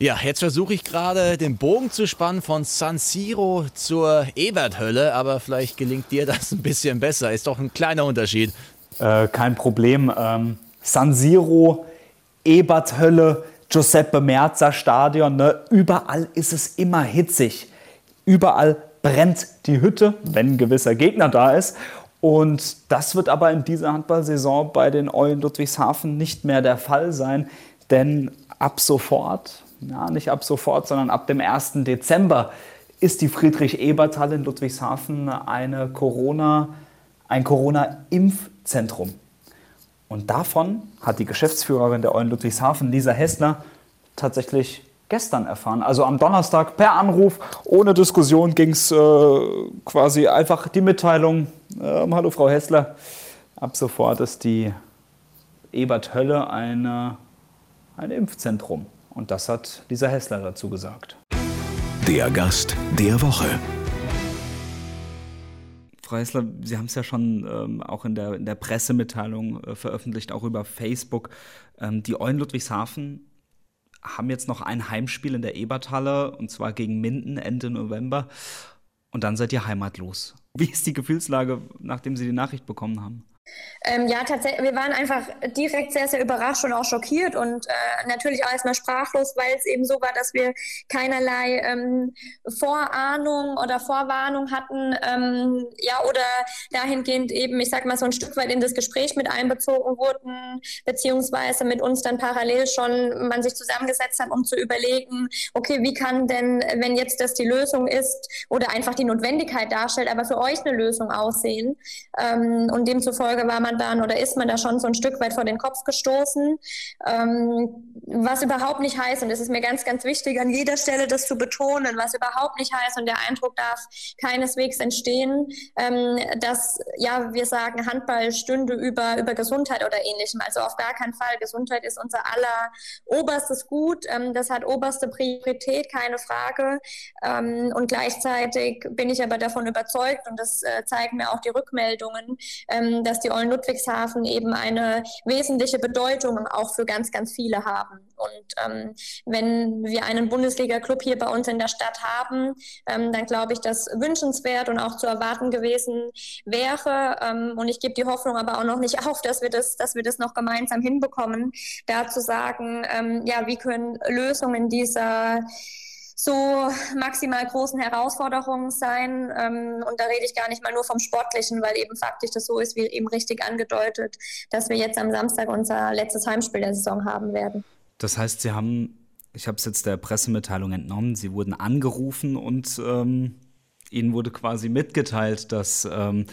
Ja, jetzt versuche ich gerade den Bogen zu spannen von San Siro zur Eberthölle, aber vielleicht gelingt dir das ein bisschen besser. Ist doch ein kleiner Unterschied. Äh, kein Problem. Ähm, San Siro, Eberthölle, Giuseppe Merza Stadion, ne? überall ist es immer hitzig. Überall brennt die Hütte, wenn ein gewisser Gegner da ist. Und das wird aber in dieser Handballsaison bei den Eulen Ludwigshafen nicht mehr der Fall sein, denn ab sofort, ja, nicht ab sofort, sondern ab dem 1. Dezember ist die Friedrich-Ebert-Halle in Ludwigshafen eine Corona, ein Corona-Impfzentrum. Und davon hat die Geschäftsführerin der Eulen Ludwigshafen, Lisa Hessler, tatsächlich gestern erfahren. Also am Donnerstag per Anruf, ohne Diskussion ging es äh, quasi einfach die Mitteilung, äh, hallo Frau Hessler, ab sofort ist die Ebert Hölle eine, ein Impfzentrum. Und das hat dieser Hessler dazu gesagt. Der Gast der Woche. Frau Hessler, Sie haben es ja schon ähm, auch in der, in der Pressemitteilung äh, veröffentlicht, auch über Facebook. Ähm, die Eulen Ludwigshafen haben jetzt noch ein Heimspiel in der Eberthalle und zwar gegen Minden Ende November. Und dann seid ihr heimatlos. Wie ist die Gefühlslage, nachdem Sie die Nachricht bekommen haben? Ähm, ja, tatsächlich, wir waren einfach direkt sehr, sehr überrascht und auch schockiert und äh, natürlich auch erstmal sprachlos, weil es eben so war, dass wir keinerlei ähm, Vorahnung oder Vorwarnung hatten, ähm, ja, oder dahingehend eben, ich sag mal, so ein Stück weit in das Gespräch mit einbezogen wurden, beziehungsweise mit uns dann parallel schon man sich zusammengesetzt hat, um zu überlegen, okay, wie kann denn, wenn jetzt das die Lösung ist oder einfach die Notwendigkeit darstellt, aber für euch eine Lösung aussehen ähm, und demzufolge Frage, war man dann oder ist man da schon so ein Stück weit vor den Kopf gestoßen? Ähm, was überhaupt nicht heißt, und das ist mir ganz, ganz wichtig, an jeder Stelle das zu betonen, was überhaupt nicht heißt, und der Eindruck darf keineswegs entstehen, ähm, dass, ja, wir sagen, Handball stünde über, über Gesundheit oder ähnlichem. Also auf gar keinen Fall. Gesundheit ist unser aller oberstes Gut. Ähm, das hat oberste Priorität, keine Frage. Ähm, und gleichzeitig bin ich aber davon überzeugt, und das äh, zeigen mir auch die Rückmeldungen, ähm, die Eulen Ludwigshafen eben eine wesentliche Bedeutung auch für ganz, ganz viele haben. Und ähm, wenn wir einen Bundesliga-Club hier bei uns in der Stadt haben, ähm, dann glaube ich, dass wünschenswert und auch zu erwarten gewesen wäre. Ähm, und ich gebe die Hoffnung aber auch noch nicht auf, dass wir das, dass wir das noch gemeinsam hinbekommen, da zu sagen, ähm, ja, wie können Lösungen dieser so maximal großen Herausforderungen sein. Ähm, und da rede ich gar nicht mal nur vom Sportlichen, weil eben faktisch das so ist, wie eben richtig angedeutet, dass wir jetzt am Samstag unser letztes Heimspiel der Saison haben werden. Das heißt, Sie haben, ich habe es jetzt der Pressemitteilung entnommen, Sie wurden angerufen und ähm, Ihnen wurde quasi mitgeteilt, dass ähm,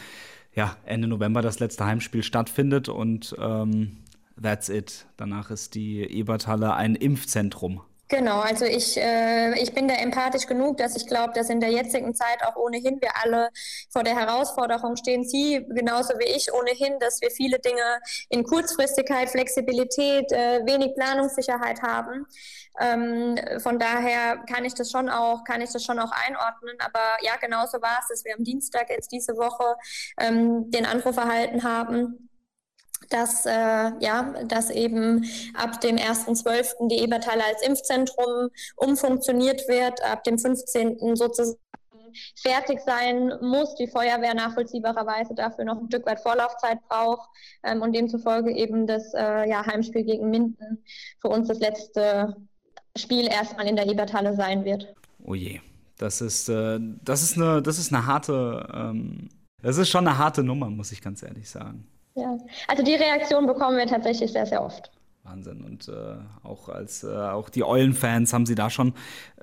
ja, Ende November das letzte Heimspiel stattfindet und ähm, that's it. Danach ist die Eberthalle ein Impfzentrum. Genau, also ich, äh, ich bin da empathisch genug, dass ich glaube, dass in der jetzigen Zeit auch ohnehin wir alle vor der Herausforderung stehen, Sie genauso wie ich ohnehin, dass wir viele Dinge in Kurzfristigkeit, Flexibilität, äh, wenig Planungssicherheit haben. Ähm, von daher kann ich das schon auch, kann ich das schon auch einordnen. Aber ja, genauso war es, dass wir am Dienstag jetzt diese Woche ähm, den Anruf erhalten haben dass, äh, ja, dass eben ab dem 1.12. die Eberthaler als Impfzentrum umfunktioniert wird, ab dem 15. sozusagen fertig sein muss, die Feuerwehr nachvollziehbarerweise dafür noch ein Stück weit Vorlaufzeit braucht ähm, und demzufolge eben das äh, ja, Heimspiel gegen Minden für uns das letzte Spiel erstmal in der Eberthalle sein wird. Oh je, das ist, äh, das ist, eine, das ist eine harte, ähm, das ist schon eine harte Nummer, muss ich ganz ehrlich sagen. Ja, also die Reaktion bekommen wir tatsächlich sehr, sehr oft. Wahnsinn. Und äh, auch als äh, auch die Eulen-Fans, haben Sie da schon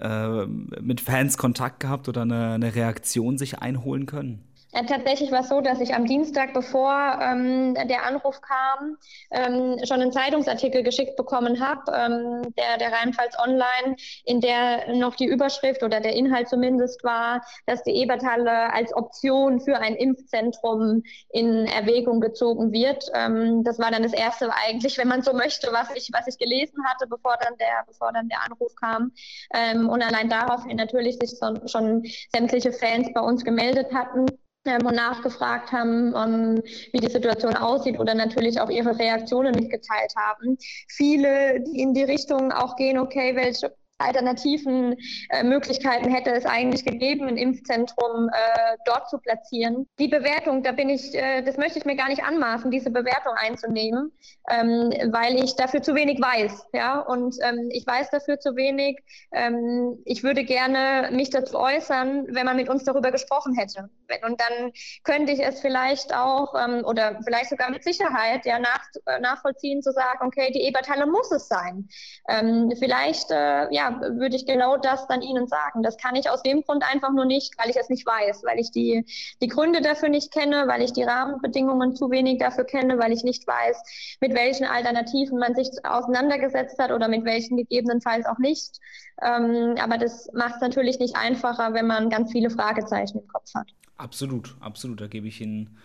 äh, mit Fans Kontakt gehabt oder eine, eine Reaktion sich einholen können? Ja, tatsächlich war es so, dass ich am Dienstag, bevor ähm, der Anruf kam, ähm, schon einen Zeitungsartikel geschickt bekommen habe, ähm, der, der Rheinpfalz Online, in der noch die Überschrift oder der Inhalt zumindest war, dass die Eberthalle als Option für ein Impfzentrum in Erwägung gezogen wird. Ähm, das war dann das erste eigentlich, wenn man so möchte, was ich, was ich gelesen hatte, bevor dann der, bevor dann der Anruf kam. Ähm, und allein daraufhin natürlich sich so, schon sämtliche Fans bei uns gemeldet hatten ähm, und nachgefragt haben, ähm, wie die Situation aussieht oder natürlich auch ihre Reaktionen mitgeteilt haben. Viele, die in die Richtung auch gehen, okay, welche alternativen äh, Möglichkeiten hätte es eigentlich gegeben, ein Impfzentrum äh, dort zu platzieren. Die Bewertung, da bin ich, äh, das möchte ich mir gar nicht anmaßen, diese Bewertung einzunehmen, ähm, weil ich dafür zu wenig weiß. Ja, und ähm, ich weiß dafür zu wenig. Ähm, ich würde gerne mich dazu äußern, wenn man mit uns darüber gesprochen hätte. Und dann könnte ich es vielleicht auch ähm, oder vielleicht sogar mit Sicherheit ja nach, äh, nachvollziehen zu sagen, okay, die Eberthalle muss es sein. Ähm, vielleicht äh, würde ich genau das dann Ihnen sagen. Das kann ich aus dem Grund einfach nur nicht, weil ich es nicht weiß, weil ich die, die Gründe dafür nicht kenne, weil ich die Rahmenbedingungen zu wenig dafür kenne, weil ich nicht weiß, mit welchen Alternativen man sich auseinandergesetzt hat oder mit welchen gegebenenfalls auch nicht. Ähm, aber das macht es natürlich nicht einfacher, wenn man ganz viele Fragezeichen im Kopf hat. Absolut, absolut. Da gebe ich Ihnen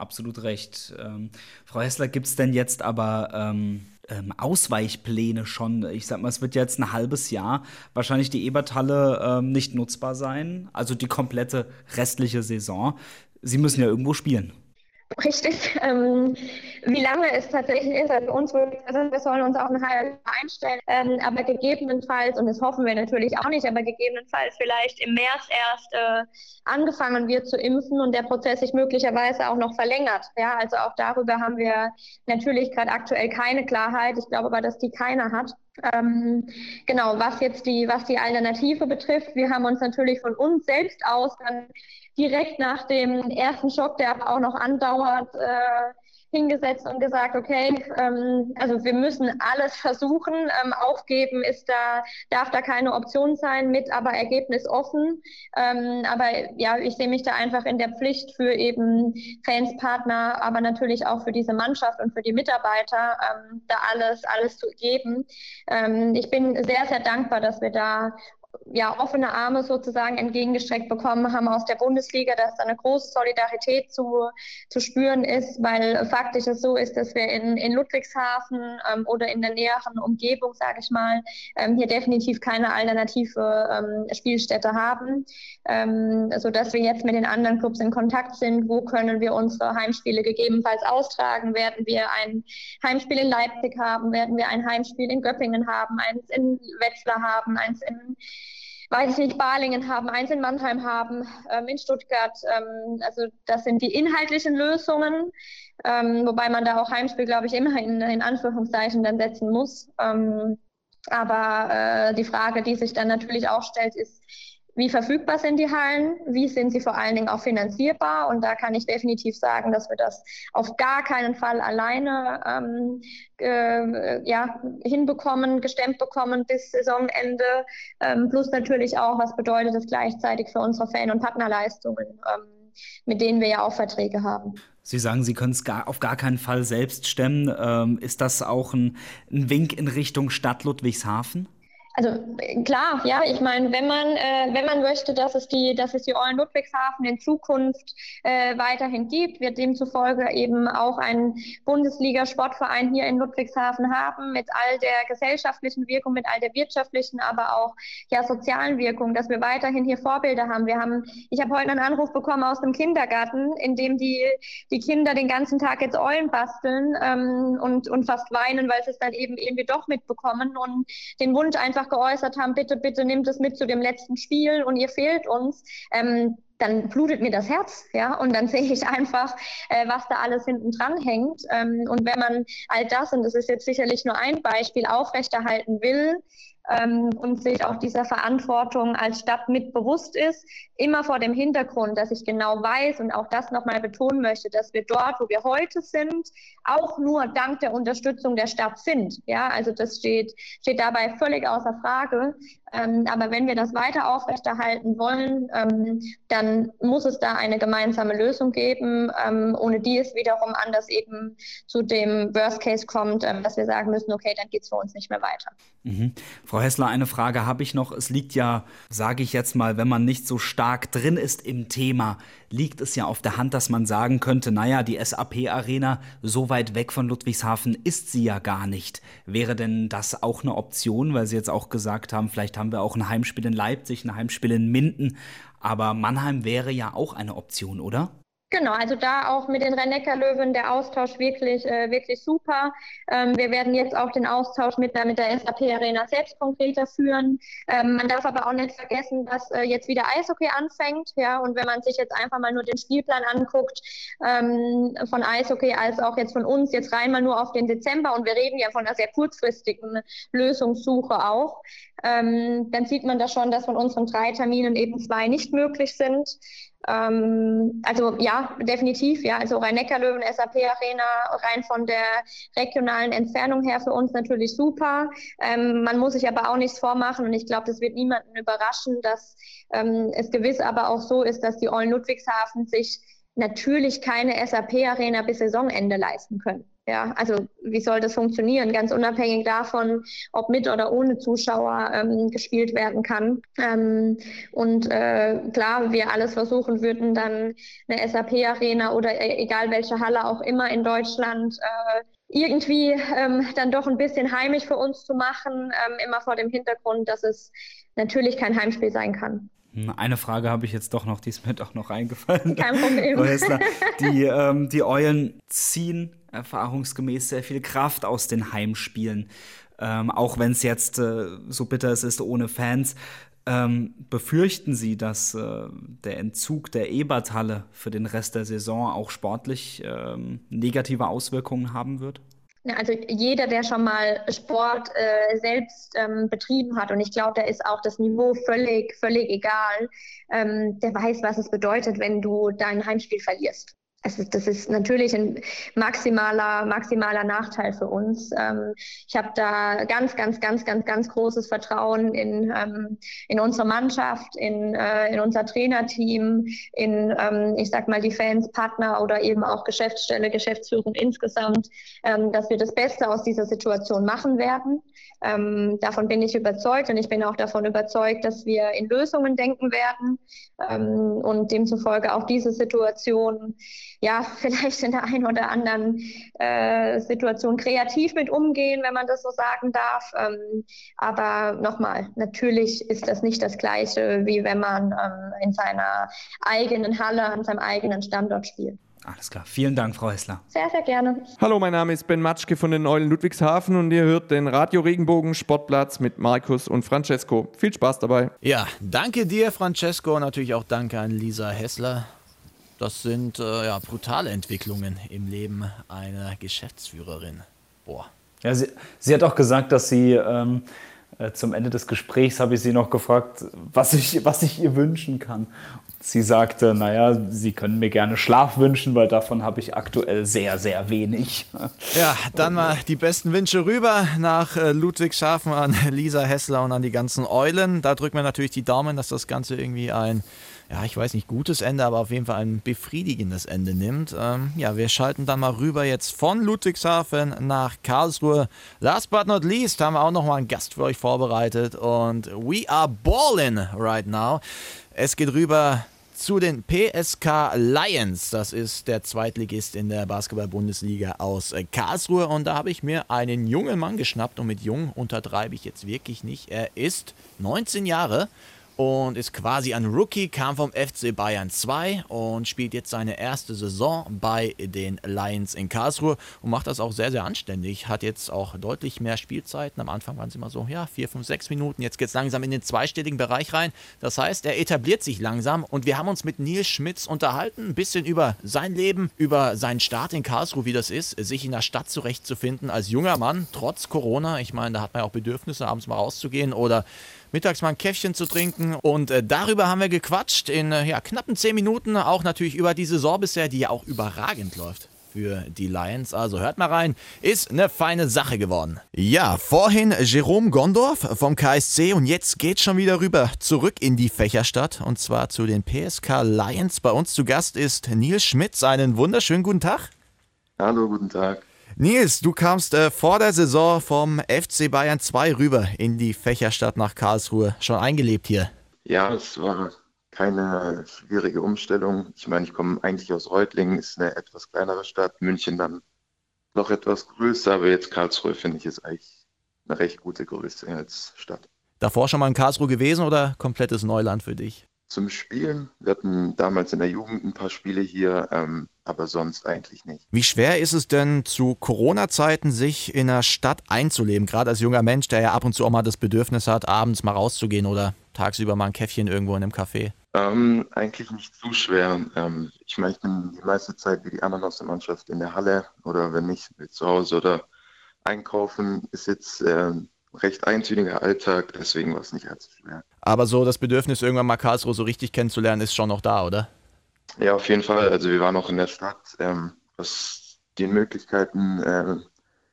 absolut recht. Ähm, Frau Hessler, gibt es denn jetzt aber ähm, ähm, Ausweichpläne schon? Ich sag mal, es wird jetzt ein halbes Jahr wahrscheinlich die Eberthalle ähm, nicht nutzbar sein, also die komplette restliche Saison. Sie müssen ja irgendwo spielen. Richtig. Ähm, wie lange es tatsächlich ist, also uns also wir sollen uns auch ein halbes einstellen, ähm, aber gegebenenfalls, und das hoffen wir natürlich auch nicht, aber gegebenenfalls vielleicht im März erst äh, angefangen wird zu impfen und der Prozess sich möglicherweise auch noch verlängert. Ja, also auch darüber haben wir natürlich gerade aktuell keine Klarheit. Ich glaube aber, dass die keiner hat. Ähm, genau, was jetzt die, was die Alternative betrifft, wir haben uns natürlich von uns selbst aus dann direkt nach dem ersten Schock, der aber auch noch andauert, äh, hingesetzt und gesagt, okay, ähm, also wir müssen alles versuchen, ähm, aufgeben ist da, darf da keine Option sein mit, aber Ergebnis offen. Ähm, aber ja, ich sehe mich da einfach in der Pflicht für eben Fans, Partner, aber natürlich auch für diese Mannschaft und für die Mitarbeiter, ähm, da alles, alles zu geben. Ähm, ich bin sehr, sehr dankbar, dass wir da ja, offene Arme sozusagen entgegengestreckt bekommen haben aus der Bundesliga, dass da eine große Solidarität zu, zu spüren ist, weil faktisch es so ist, dass wir in, in Ludwigshafen ähm, oder in der näheren Umgebung, sage ich mal, ähm, hier definitiv keine alternative ähm, Spielstätte haben, ähm, sodass wir jetzt mit den anderen Clubs in Kontakt sind. Wo können wir unsere Heimspiele gegebenenfalls austragen? Werden wir ein Heimspiel in Leipzig haben? Werden wir ein Heimspiel in Göppingen haben? Eins in Wetzlar haben? Eins in weiß ich nicht, Balingen haben, eins in Mannheim haben, ähm, in Stuttgart. Ähm, also das sind die inhaltlichen Lösungen, ähm, wobei man da auch Heimspiel, glaube ich, immer in, in Anführungszeichen dann setzen muss. Ähm, aber äh, die Frage, die sich dann natürlich auch stellt, ist, wie verfügbar sind die Hallen? Wie sind sie vor allen Dingen auch finanzierbar? Und da kann ich definitiv sagen, dass wir das auf gar keinen Fall alleine ähm, äh, ja, hinbekommen, gestemmt bekommen bis Saisonende. Ähm, plus natürlich auch, was bedeutet das gleichzeitig für unsere Fan- und Partnerleistungen, ähm, mit denen wir ja auch Verträge haben. Sie sagen, Sie können es auf gar keinen Fall selbst stemmen. Ähm, ist das auch ein, ein Wink in Richtung Stadt Ludwigshafen? Also klar, ja, ich meine, wenn man äh, wenn man möchte, dass es die dass es die Eulen Ludwigshafen in Zukunft äh, weiterhin gibt, wird demzufolge eben auch ein Bundesliga-Sportverein hier in Ludwigshafen haben mit all der gesellschaftlichen Wirkung, mit all der wirtschaftlichen, aber auch ja sozialen Wirkung, dass wir weiterhin hier Vorbilder haben. Wir haben, ich habe heute einen Anruf bekommen aus dem Kindergarten, in dem die die Kinder den ganzen Tag jetzt Eulen basteln ähm, und und fast weinen, weil sie es dann eben irgendwie doch mitbekommen und den Wunsch einfach einfach geäußert haben, bitte, bitte nimmt es mit zu dem letzten Spiel und ihr fehlt uns, ähm, dann blutet mir das Herz, ja, und dann sehe ich einfach, äh, was da alles hinten dran hängt. Ähm, und wenn man all das, und das ist jetzt sicherlich nur ein Beispiel, aufrechterhalten will, ähm, und sich auch dieser Verantwortung als Stadt mit bewusst ist, immer vor dem Hintergrund, dass ich genau weiß und auch das nochmal betonen möchte, dass wir dort, wo wir heute sind, auch nur dank der Unterstützung der Stadt sind. Ja, also das steht, steht dabei völlig außer Frage. Ähm, aber wenn wir das weiter aufrechterhalten wollen, ähm, dann muss es da eine gemeinsame Lösung geben, ähm, ohne die es wiederum anders eben zu dem Worst Case kommt, ähm, dass wir sagen müssen, okay, dann geht es für uns nicht mehr weiter. Mhm. Frau Hessler, eine Frage habe ich noch. Es liegt ja, sage ich jetzt mal, wenn man nicht so stark drin ist im Thema, liegt es ja auf der Hand, dass man sagen könnte, naja, die SAP-Arena, so weit weg von Ludwigshafen ist sie ja gar nicht. Wäre denn das auch eine Option, weil Sie jetzt auch gesagt haben, vielleicht haben wir auch ein Heimspiel in Leipzig, ein Heimspiel in Minden, aber Mannheim wäre ja auch eine Option, oder? Genau, also da auch mit den Rhein-Neckar-Löwen der Austausch wirklich, äh, wirklich super. Ähm, wir werden jetzt auch den Austausch mit der, mit der SAP-Arena selbst konkreter führen. Ähm, man darf aber auch nicht vergessen, dass äh, jetzt wieder Eishockey anfängt. Ja, und wenn man sich jetzt einfach mal nur den Spielplan anguckt, ähm, von Eishockey als auch jetzt von uns, jetzt rein mal nur auf den Dezember und wir reden ja von einer sehr kurzfristigen Lösungssuche auch, ähm, dann sieht man da schon, dass von unseren drei Terminen eben zwei nicht möglich sind. Ähm, also ja, definitiv, ja. Also Rhein-Neckar-Löwen, SAP-Arena, rein von der regionalen Entfernung her für uns natürlich super. Ähm, man muss sich aber auch nichts vormachen und ich glaube, das wird niemanden überraschen, dass ähm, es gewiss aber auch so ist, dass die Eulen Ludwigshafen sich natürlich keine SAP-Arena bis Saisonende leisten können. Ja, also wie soll das funktionieren? Ganz unabhängig davon, ob mit oder ohne Zuschauer ähm, gespielt werden kann. Ähm, und äh, klar, wir alles versuchen würden, dann eine SAP-Arena oder e-, egal welche Halle auch immer in Deutschland äh, irgendwie ähm, dann doch ein bisschen heimisch für uns zu machen, ähm, immer vor dem Hintergrund, dass es natürlich kein Heimspiel sein kann. Hm, eine Frage habe ich jetzt doch noch, die ist mir doch noch eingefallen. Kein Problem. die, ähm, die Eulen ziehen erfahrungsgemäß sehr viel Kraft aus den Heimspielen. Ähm, auch wenn es jetzt äh, so bitter es ist ohne Fans. Ähm, befürchten Sie, dass äh, der Entzug der Eberthalle für den Rest der Saison auch sportlich ähm, negative Auswirkungen haben wird? Also jeder, der schon mal Sport äh, selbst ähm, betrieben hat, und ich glaube, da ist auch das Niveau völlig, völlig egal, ähm, der weiß, was es bedeutet, wenn du dein Heimspiel verlierst also das ist natürlich ein maximaler, maximaler Nachteil für uns. Ähm, ich habe da ganz, ganz, ganz, ganz, ganz großes Vertrauen in, ähm, in unsere Mannschaft, in, äh, in unser Trainerteam, in, ähm, ich sag mal, die Fans, Partner oder eben auch Geschäftsstelle, Geschäftsführung insgesamt, ähm, dass wir das Beste aus dieser Situation machen werden. Ähm, davon bin ich überzeugt und ich bin auch davon überzeugt, dass wir in Lösungen denken werden ähm, und demzufolge auch diese Situation ja, vielleicht in der einen oder anderen äh, Situation kreativ mit umgehen, wenn man das so sagen darf. Ähm, aber nochmal, natürlich ist das nicht das Gleiche, wie wenn man ähm, in seiner eigenen Halle, an seinem eigenen Standort spielt. Alles klar. Vielen Dank, Frau Hessler. Sehr, sehr gerne. Hallo, mein Name ist Ben Matschke von den Eulen Ludwigshafen und ihr hört den Radio Regenbogen Sportplatz mit Markus und Francesco. Viel Spaß dabei. Ja, danke dir, Francesco, und natürlich auch danke an Lisa Hessler. Das sind äh, ja, brutale Entwicklungen im Leben einer Geschäftsführerin. Boah. Ja, sie, sie hat auch gesagt, dass sie ähm, äh, zum Ende des Gesprächs habe ich sie noch gefragt, was ich, was ich ihr wünschen kann. Sie sagte, naja, Sie können mir gerne Schlaf wünschen, weil davon habe ich aktuell sehr, sehr wenig. Ja, dann mal die besten Wünsche rüber nach äh, Ludwigshafen an Lisa Hessler und an die ganzen Eulen. Da drücken wir natürlich die Daumen, dass das Ganze irgendwie ein ja, ich weiß nicht, gutes Ende, aber auf jeden Fall ein befriedigendes Ende nimmt. Ähm, ja, wir schalten dann mal rüber jetzt von Ludwigshafen nach Karlsruhe. Last but not least haben wir auch noch mal einen Gast für euch vorbereitet und we are balling right now. Es geht rüber zu den PSK Lions. Das ist der Zweitligist in der Basketball-Bundesliga aus Karlsruhe. Und da habe ich mir einen jungen Mann geschnappt. Und mit jung untertreibe ich jetzt wirklich nicht. Er ist 19 Jahre und ist quasi ein Rookie, kam vom FC Bayern 2 und spielt jetzt seine erste Saison bei den Lions in Karlsruhe und macht das auch sehr, sehr anständig. Hat jetzt auch deutlich mehr Spielzeiten. Am Anfang waren es immer so, ja, 4, 5, 6 Minuten. Jetzt geht es langsam in den zweistelligen Bereich rein. Das heißt, er etabliert sich langsam und wir haben uns mit Nils Schmitz unterhalten, ein bisschen über sein Leben, über seinen Start in Karlsruhe, wie das ist, sich in der Stadt zurechtzufinden als junger Mann, trotz Corona. Ich meine, da hat man ja auch Bedürfnisse, abends mal rauszugehen oder mittags mal ein Käffchen zu trinken. Und äh, darüber haben wir gequatscht in äh, ja, knappen 10 Minuten. Auch natürlich über die Saison bisher, die ja auch überragend läuft für die Lions. Also hört mal rein, ist eine feine Sache geworden. Ja, vorhin Jerome Gondorf vom KSC und jetzt geht schon wieder rüber zurück in die Fächerstadt und zwar zu den PSK Lions. Bei uns zu Gast ist Nils Schmitz. Einen wunderschönen guten Tag. Hallo, guten Tag. Nils, du kamst äh, vor der Saison vom FC Bayern 2 rüber in die Fächerstadt nach Karlsruhe. Schon eingelebt hier? Ja, es war keine schwierige Umstellung. Ich meine, ich komme eigentlich aus Reutlingen, ist eine etwas kleinere Stadt. München dann noch etwas größer, aber jetzt Karlsruhe finde ich ist eigentlich eine recht gute Größe als Stadt. Davor schon mal in Karlsruhe gewesen oder komplettes Neuland für dich? Zum Spielen. Wir hatten damals in der Jugend ein paar Spiele hier, ähm, aber sonst eigentlich nicht. Wie schwer ist es denn zu Corona-Zeiten, sich in einer Stadt einzuleben? Gerade als junger Mensch, der ja ab und zu auch mal das Bedürfnis hat, abends mal rauszugehen oder tagsüber mal ein Käffchen irgendwo in einem Café? Ähm, eigentlich nicht zu schwer. Ähm, ich meine, ich bin die meiste Zeit wie die anderen aus der Mannschaft in der Halle oder wenn nicht zu Hause oder einkaufen ist jetzt ähm, recht eintöniger Alltag, deswegen war es nicht allzu schwer. Aber so das Bedürfnis, irgendwann mal Karlsruhe so richtig kennenzulernen, ist schon noch da, oder? Ja, auf jeden Fall. Also wir waren auch in der Stadt, ähm, was den Möglichkeiten äh,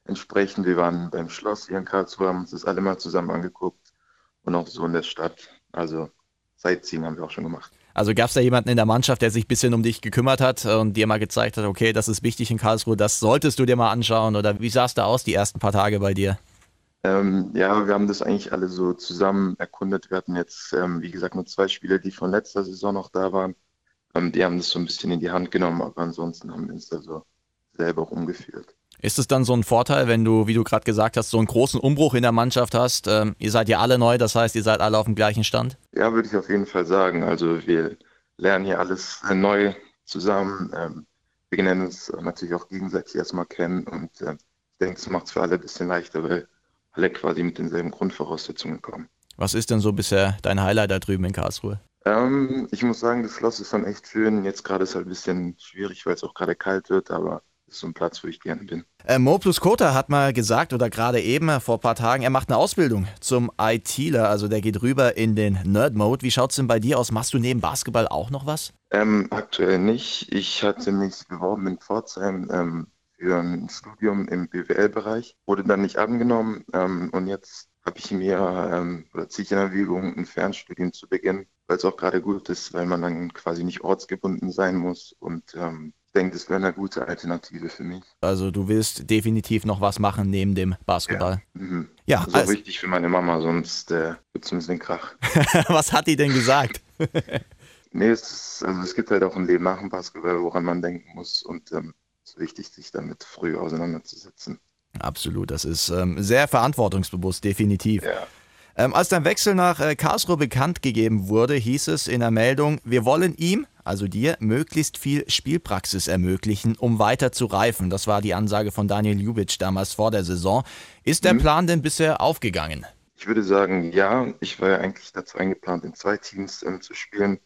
entsprechend. Wir waren beim Schloss hier in Karlsruhe, haben uns das alle mal zusammen angeguckt und auch so in der Stadt. Also Sightseeing haben wir auch schon gemacht. Also gab es da jemanden in der Mannschaft, der sich ein bisschen um dich gekümmert hat und dir mal gezeigt hat, okay, das ist wichtig in Karlsruhe, das solltest du dir mal anschauen? Oder wie sah es da aus die ersten paar Tage bei dir? Ähm, ja, wir haben das eigentlich alle so zusammen erkundet. Wir hatten jetzt, ähm, wie gesagt, nur zwei Spieler, die von letzter Saison noch da waren. Ähm, die haben das so ein bisschen in die Hand genommen, aber ansonsten haben wir uns da so selber rumgeführt. Ist es dann so ein Vorteil, wenn du, wie du gerade gesagt hast, so einen großen Umbruch in der Mannschaft hast? Ähm, ihr seid ja alle neu, das heißt, ihr seid alle auf dem gleichen Stand? Ja, würde ich auf jeden Fall sagen. Also wir lernen hier alles äh, neu zusammen. Ähm, wir lernen uns natürlich auch gegenseitig erstmal kennen und äh, ich denke, es macht es für alle ein bisschen leichter, weil alle quasi mit denselben Grundvoraussetzungen kommen. Was ist denn so bisher dein Highlight da drüben in Karlsruhe? Ähm, ich muss sagen, das Schloss ist schon echt schön. Jetzt gerade ist es halt ein bisschen schwierig, weil es auch gerade kalt wird, aber das ist so ein Platz, wo ich gerne bin. Äh, Mo plus Kota hat mal gesagt, oder gerade eben vor ein paar Tagen, er macht eine Ausbildung zum ITler, also der geht rüber in den Nerd-Mode. Wie schaut es denn bei dir aus? Machst du neben Basketball auch noch was? Ähm, aktuell nicht. Ich hatte mich beworben in Pforzheim ähm, für ein Studium im BWL-Bereich, wurde dann nicht angenommen ähm, und jetzt habe ich mir ähm, oder ziehe ich in Erwägung, ein Fernstudium zu beginnen, weil es auch gerade gut ist, weil man dann quasi nicht ortsgebunden sein muss und ähm, ich denke, das wäre eine gute Alternative für mich. Also du willst definitiv noch was machen neben dem Basketball. Ja, mhm. ja das ist also, auch wichtig für meine Mama, sonst äh, wird es ein bisschen Krach. was hat die denn gesagt? nee, es, ist, also es gibt halt auch ein Leben nach dem Basketball, woran man denken muss und ähm, ist wichtig, sich damit früh auseinanderzusetzen. Absolut, das ist ähm, sehr verantwortungsbewusst, definitiv. Ja. Ähm, als dein Wechsel nach äh, Karlsruhe bekannt gegeben wurde, hieß es in der Meldung, wir wollen ihm, also dir, möglichst viel Spielpraxis ermöglichen, um weiter zu reifen. Das war die Ansage von Daniel Jubic damals vor der Saison. Ist der mhm. Plan denn bisher aufgegangen? Ich würde sagen, ja. Ich war ja eigentlich dazu eingeplant, in zwei Teams ähm, zu spielen,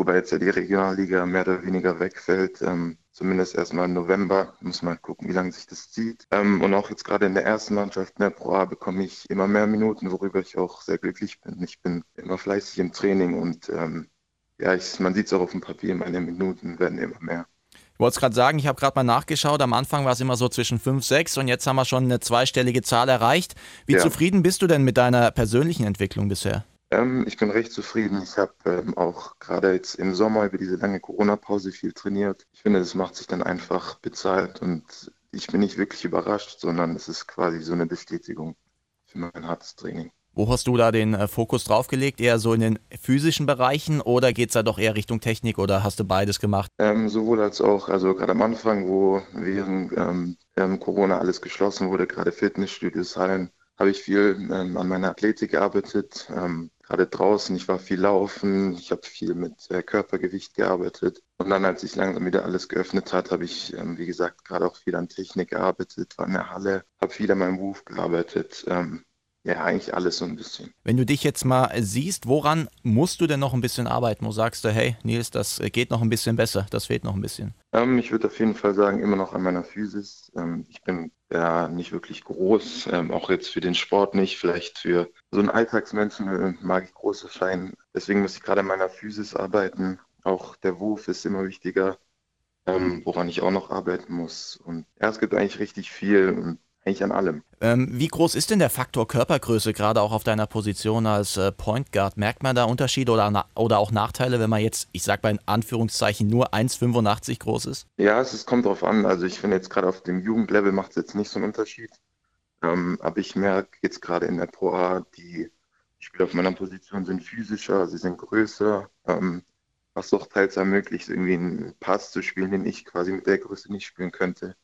wobei jetzt ja die Regionalliga mehr oder weniger wegfällt. Ähm, zumindest erstmal im November. Muss mal gucken, wie lange sich das zieht. Ähm, und auch jetzt gerade in der ersten Mannschaft in der Pro A bekomme ich immer mehr Minuten, worüber ich auch sehr glücklich bin. Ich bin immer fleißig im Training und ähm, ja, ich, man sieht es auch auf dem Papier, meine Minuten werden immer mehr. Ich wollte es gerade sagen, ich habe gerade mal nachgeschaut. Am Anfang war es immer so zwischen 5, 6 und jetzt haben wir schon eine zweistellige Zahl erreicht. Wie ja. zufrieden bist du denn mit deiner persönlichen Entwicklung bisher? Ähm, ich bin recht zufrieden. Ich habe ähm, auch gerade jetzt im Sommer über diese lange Corona-Pause viel trainiert. Ich finde, das macht sich dann einfach bezahlt und ich bin nicht wirklich überrascht, sondern es ist quasi so eine Bestätigung für mein hartes Training. Wo hast du da den äh, Fokus drauf gelegt? Eher so in den physischen Bereichen oder geht es da doch eher Richtung Technik oder hast du beides gemacht? Ähm, sowohl als auch. Also gerade am Anfang, wo während ähm, ähm Corona alles geschlossen wurde, gerade Fitnessstudios, Hallen, habe ich viel ähm, an meiner Athletik gearbeitet. Ähm, gerade draußen. Ich war viel laufen, ich habe viel mit äh, Körpergewicht gearbeitet. Und dann, als sich langsam wieder alles geöffnet hat, habe ich, ähm, wie gesagt, gerade auch viel an Technik gearbeitet, war in der Halle, habe viel an meinem Beruf gearbeitet. Ähm, ja, eigentlich alles so ein bisschen. Wenn du dich jetzt mal siehst, woran musst du denn noch ein bisschen arbeiten? Wo sagst du, hey, Nils, das geht noch ein bisschen besser, das fehlt noch ein bisschen? Ähm, ich würde auf jeden Fall sagen, immer noch an meiner Physis. Ähm, ich bin ja nicht wirklich groß, ähm, auch jetzt für den Sport nicht. Vielleicht für so einen Alltagsmenschen äh, mag ich große Schein. Deswegen muss ich gerade an meiner Physis arbeiten. Auch der Wurf ist immer wichtiger, ähm, woran ich auch noch arbeiten muss. Und ja, es gibt eigentlich richtig viel. Und eigentlich an allem. Ähm, wie groß ist denn der Faktor Körpergröße, gerade auch auf deiner Position als äh, Point Guard? Merkt man da Unterschiede oder, oder auch Nachteile, wenn man jetzt, ich sag mal in Anführungszeichen, nur 1,85 groß ist? Ja, es, es kommt drauf an. Also ich finde jetzt gerade auf dem Jugendlevel macht es jetzt nicht so einen Unterschied. Ähm, aber ich merke jetzt gerade in der Pro A, die Spieler auf meiner Position sind physischer, sie sind größer, ähm, was doch teils ermöglicht, irgendwie einen Pass zu spielen, den ich quasi mit der Größe nicht spielen könnte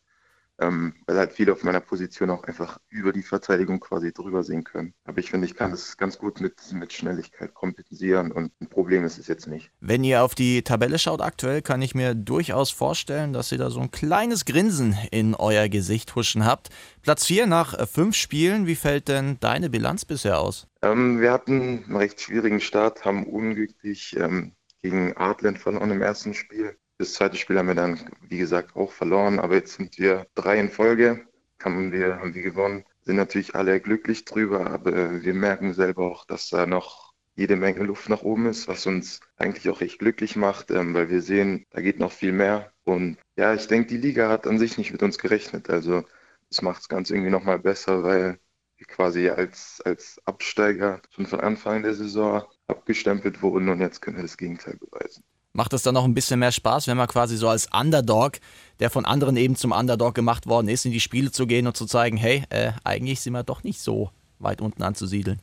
ähm, weil halt viele auf meiner Position auch einfach über die Verteidigung quasi drüber sehen können. Aber ich finde, ich kann das ganz gut mit, mit Schnelligkeit kompensieren und ein Problem ist es jetzt nicht. Wenn ihr auf die Tabelle schaut aktuell, kann ich mir durchaus vorstellen, dass ihr da so ein kleines Grinsen in euer Gesicht huschen habt. Platz 4 nach äh, fünf Spielen, wie fällt denn deine Bilanz bisher aus? Ähm, wir hatten einen recht schwierigen Start, haben unglücklich ähm, gegen Artland verloren im ersten Spiel. Das zweite Spiel haben wir dann, wie gesagt, auch verloren, aber jetzt sind wir drei in Folge, haben wir, haben wir gewonnen, sind natürlich alle glücklich drüber, aber wir merken selber auch, dass da noch jede Menge Luft nach oben ist, was uns eigentlich auch echt glücklich macht, ähm, weil wir sehen, da geht noch viel mehr. Und ja, ich denke, die Liga hat an sich nicht mit uns gerechnet. Also das macht es ganz irgendwie nochmal besser, weil wir quasi als, als Absteiger schon von Anfang der Saison abgestempelt wurden und jetzt können wir das Gegenteil beweisen. Macht es dann noch ein bisschen mehr Spaß, wenn man quasi so als Underdog, der von anderen eben zum Underdog gemacht worden ist, in die Spiele zu gehen und zu zeigen, hey, äh, eigentlich sind wir doch nicht so weit unten anzusiedeln.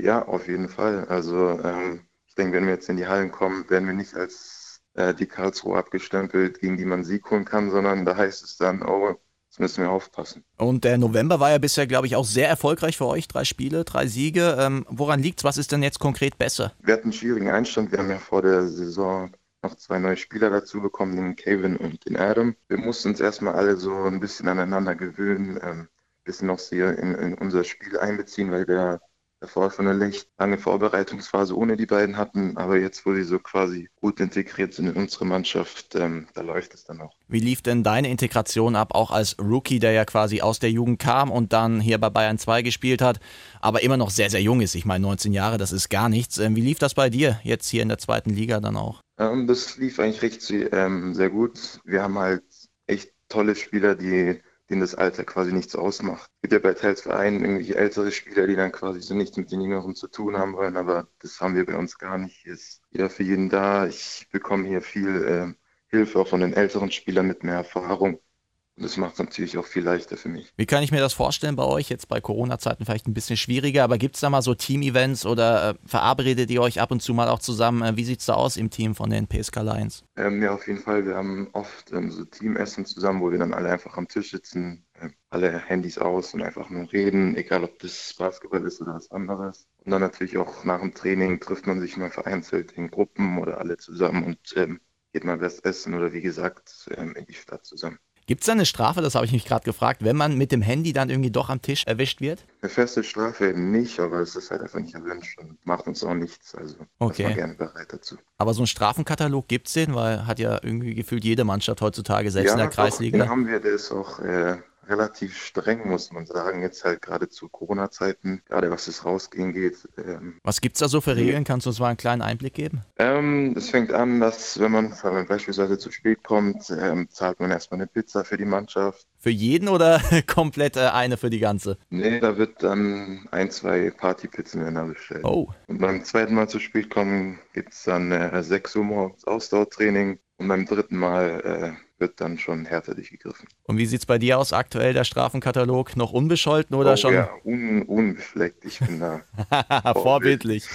Ja, auf jeden Fall. Also ähm, ich denke, wenn wir jetzt in die Hallen kommen, werden wir nicht als äh, die Karlsruhe abgestempelt, gegen die man Sieg holen kann, sondern da heißt es dann, oh, Jetzt müssen wir aufpassen. Und der November war ja bisher, glaube ich, auch sehr erfolgreich für euch. Drei Spiele, drei Siege. Ähm, woran liegt's? Was ist denn jetzt konkret besser? Wir hatten einen schwierigen Einstand. Wir haben ja vor der Saison noch zwei neue Spieler dazu bekommen, den Kevin und den Adam. Wir mussten uns erstmal alle so ein bisschen aneinander gewöhnen, ein ähm, bisschen noch sehr in, in unser Spiel einbeziehen, weil wir davor schon eine recht lange Vorbereitungsphase ohne die beiden hatten, aber jetzt, wo sie so quasi gut integriert sind in unsere Mannschaft, ähm, da läuft es dann auch. Wie lief denn deine Integration ab, auch als Rookie, der ja quasi aus der Jugend kam und dann hier bei Bayern 2 gespielt hat, aber immer noch sehr, sehr jung ist? Ich meine, 19 Jahre, das ist gar nichts. Ähm, wie lief das bei dir jetzt hier in der zweiten Liga dann auch? Ähm, das lief eigentlich recht ähm, sehr gut. Wir haben halt echt tolle Spieler, die denen das Alter quasi nichts ausmacht. Es gibt ja bei teils Vereinen irgendwelche ältere Spieler, die dann quasi so nichts mit den Jüngeren zu tun haben wollen, aber das haben wir bei uns gar nicht. Hier ist jeder für jeden da. Ich bekomme hier viel äh, Hilfe auch von den älteren Spielern mit mehr Erfahrung. Und das macht es natürlich auch viel leichter für mich. Wie kann ich mir das vorstellen bei euch? Jetzt bei Corona-Zeiten vielleicht ein bisschen schwieriger, aber gibt es da mal so Team-Events oder äh, verabredet ihr euch ab und zu mal auch zusammen? Äh, wie sieht es da aus im Team von den PSK Lions? Ähm, ja, auf jeden Fall. Wir haben oft ähm, so Teamessen zusammen, wo wir dann alle einfach am Tisch sitzen, äh, alle Handys aus und einfach nur reden, egal ob das Basketball ist oder was anderes. Und dann natürlich auch nach dem Training trifft man sich mal vereinzelt in Gruppen oder alle zusammen und ähm, geht mal was essen oder wie gesagt in die Stadt zusammen. Gibt es da eine Strafe, das habe ich mich gerade gefragt, wenn man mit dem Handy dann irgendwie doch am Tisch erwischt wird? Eine feste Strafe nicht, aber es ist halt einfach nicht erwünscht und macht uns auch nichts. Also okay. ist gerne bereit dazu. Aber so einen Strafenkatalog gibt es den, weil hat ja irgendwie gefühlt jede Mannschaft heutzutage, selbst ja, in der Kreisliga. Den haben wir, der ist auch äh, relativ streng, muss man sagen. Jetzt halt gerade zu Corona-Zeiten, gerade was es rausgehen geht. Ähm, was gibt es da so für Regeln? Kannst du uns mal einen kleinen Einblick geben? Ähm, es fängt an, dass wenn man, beispielsweise zu spät kommt, ähm, zahlt man erstmal eine Pizza für die Mannschaft. Für jeden oder komplett äh, eine für die ganze? Nee, da wird dann ein, zwei Partypizzen werden bestellt. Oh. Und beim zweiten Mal zu spät kommen, gibt es dann äh, 6 Uhr morgens Ausdauertraining. Und beim dritten Mal äh, wird dann schon härter durchgegriffen. Und wie sieht es bei dir aus aktuell, der Strafenkatalog? Noch unbescholten oder oh, schon? Ja, un unbefleckt. Ich bin da. vorbildlich.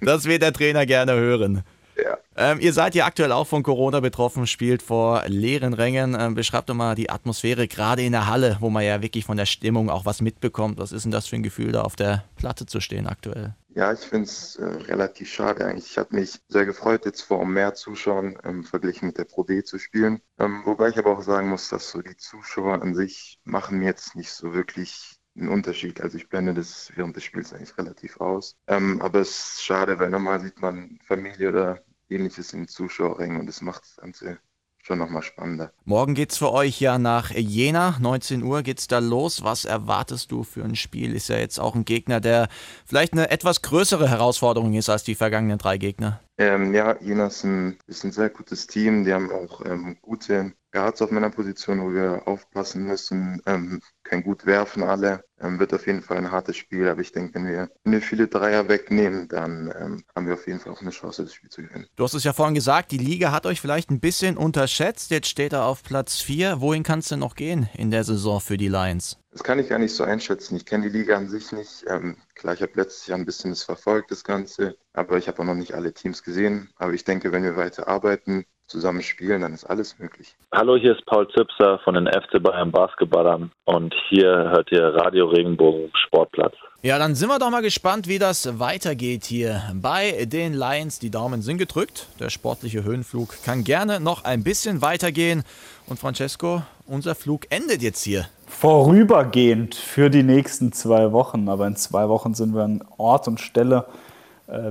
das wird der Trainer gerne hören. Ja. Ähm, ihr seid ja aktuell auch von Corona betroffen, spielt vor leeren Rängen. Ähm, beschreibt doch mal die Atmosphäre, gerade in der Halle, wo man ja wirklich von der Stimmung auch was mitbekommt. Was ist denn das für ein Gefühl, da auf der Platte zu stehen aktuell? Ja, ich finde es äh, relativ schade eigentlich. Ich habe mich sehr gefreut, jetzt vor mehr Zuschauern ähm, verglichen mit der Pro B zu spielen. Ähm, wobei ich aber auch sagen muss, dass so die Zuschauer an sich machen jetzt nicht so wirklich einen Unterschied. Also ich blende das während des Spiels eigentlich relativ aus. Ähm, aber es ist schade, weil normal sieht man Familie oder ähnliches in Zuschauerrängen und das macht das Ganze schon nochmal spannender. Morgen geht's für euch ja nach Jena. 19 Uhr geht's da los. Was erwartest du für ein Spiel? Ist ja jetzt auch ein Gegner, der vielleicht eine etwas größere Herausforderung ist als die vergangenen drei Gegner. Ähm, ja, Jena ist ein, ist ein sehr gutes Team. Die haben auch ähm, gute Guards auf meiner Position, wo wir aufpassen müssen, ähm, können gut werfen alle. Ähm, wird auf jeden Fall ein hartes Spiel, aber ich denke, wenn wir, wenn wir viele Dreier wegnehmen, dann ähm, haben wir auf jeden Fall auch eine Chance, das Spiel zu gewinnen. Du hast es ja vorhin gesagt, die Liga hat euch vielleicht ein bisschen unterschätzt. Jetzt steht er auf Platz 4. Wohin kann es denn noch gehen in der Saison für die Lions? Das kann ich gar nicht so einschätzen. Ich kenne die Liga an sich nicht. Ähm, klar, ich habe letztes Jahr ein bisschen das verfolgt, das Ganze, aber ich habe auch noch nicht alle Teams gesehen. Aber ich denke, wenn wir weiter arbeiten, zusammen spielen, dann ist alles möglich. Hallo, hier ist Paul Zipser von den FC Bayern Basketballern und hier hört ihr Radio Regenbogen Sportplatz. Ja, dann sind wir doch mal gespannt, wie das weitergeht hier bei den Lions. Die Daumen sind gedrückt. Der sportliche Höhenflug kann gerne noch ein bisschen weitergehen. Und Francesco, unser Flug endet jetzt hier. Vorübergehend für die nächsten zwei Wochen. Aber in zwei Wochen sind wir an Ort und Stelle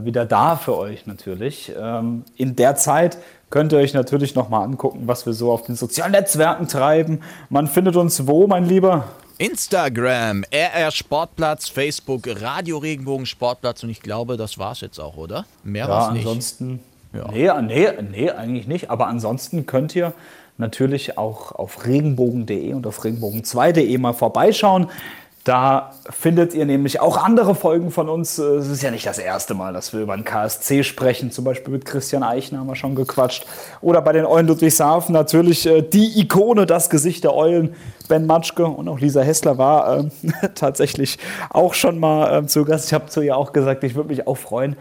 wieder da für euch natürlich. Ähm, in der Zeit könnt ihr euch natürlich nochmal angucken, was wir so auf den sozialen Netzwerken treiben. Man findet uns wo, mein Lieber? Instagram, RR Sportplatz, Facebook, Radio Regenbogen Sportplatz und ich glaube, das war es jetzt auch, oder? Mehr ja, war es nicht. Ansonsten, ja. nee, nee, nee, eigentlich nicht. Aber ansonsten könnt ihr natürlich auch auf regenbogen.de und auf regenbogen2.de mal vorbeischauen. Da findet ihr nämlich auch andere Folgen von uns. Es ist ja nicht das erste Mal, dass wir über den KSC sprechen. Zum Beispiel mit Christian Eichner haben wir schon gequatscht. Oder bei den Eulen Ludwigshafen natürlich äh, die Ikone, das Gesicht der Eulen, Ben Matschke. Und auch Lisa Hessler war äh, tatsächlich auch schon mal äh, zu Gast. Ich habe zu ihr auch gesagt, ich würde mich auch freuen,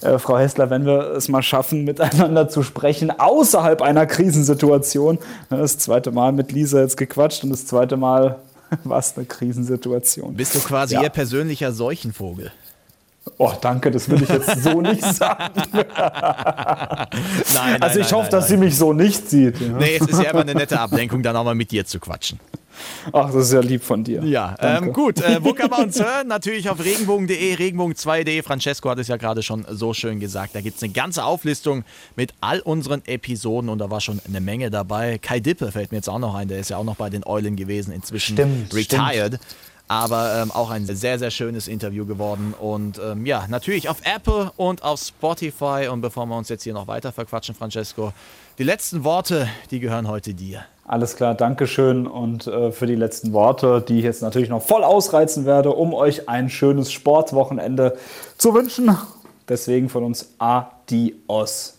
äh, Frau Hessler, wenn wir es mal schaffen, miteinander zu sprechen, außerhalb einer Krisensituation. Das zweite Mal mit Lisa jetzt gequatscht und das zweite Mal war es eine Krisensituation. Bist du quasi ja. ihr persönlicher Seuchenvogel? Oh, danke, das will ich jetzt so nicht sagen. nein, nein, also ich nein, hoffe, dass sie mich so nicht sieht. Ja. Nee, es ist ja immer eine nette Ablenkung, dann auch mal mit dir zu quatschen. Ach, das ist ja lieb von dir. Ja, ähm, gut. Äh, wo kann man uns hören? Natürlich auf regenbogen.de, regenbogen2.de. Francesco hat es ja gerade schon so schön gesagt. Da gibt es eine ganze Auflistung mit all unseren Episoden und da war schon eine Menge dabei. Kai Dippe fällt mir jetzt auch noch ein, der ist ja auch noch bei den Eulen gewesen, inzwischen stimmt, retired. Stimmt. Aber ähm, auch ein sehr, sehr schönes Interview geworden. Und ähm, ja, natürlich auf Apple und auf Spotify. Und bevor wir uns jetzt hier noch weiter verquatschen, Francesco, die letzten Worte, die gehören heute dir. Alles klar, Dankeschön und äh, für die letzten Worte, die ich jetzt natürlich noch voll ausreizen werde, um euch ein schönes Sportwochenende zu wünschen. Deswegen von uns Adios.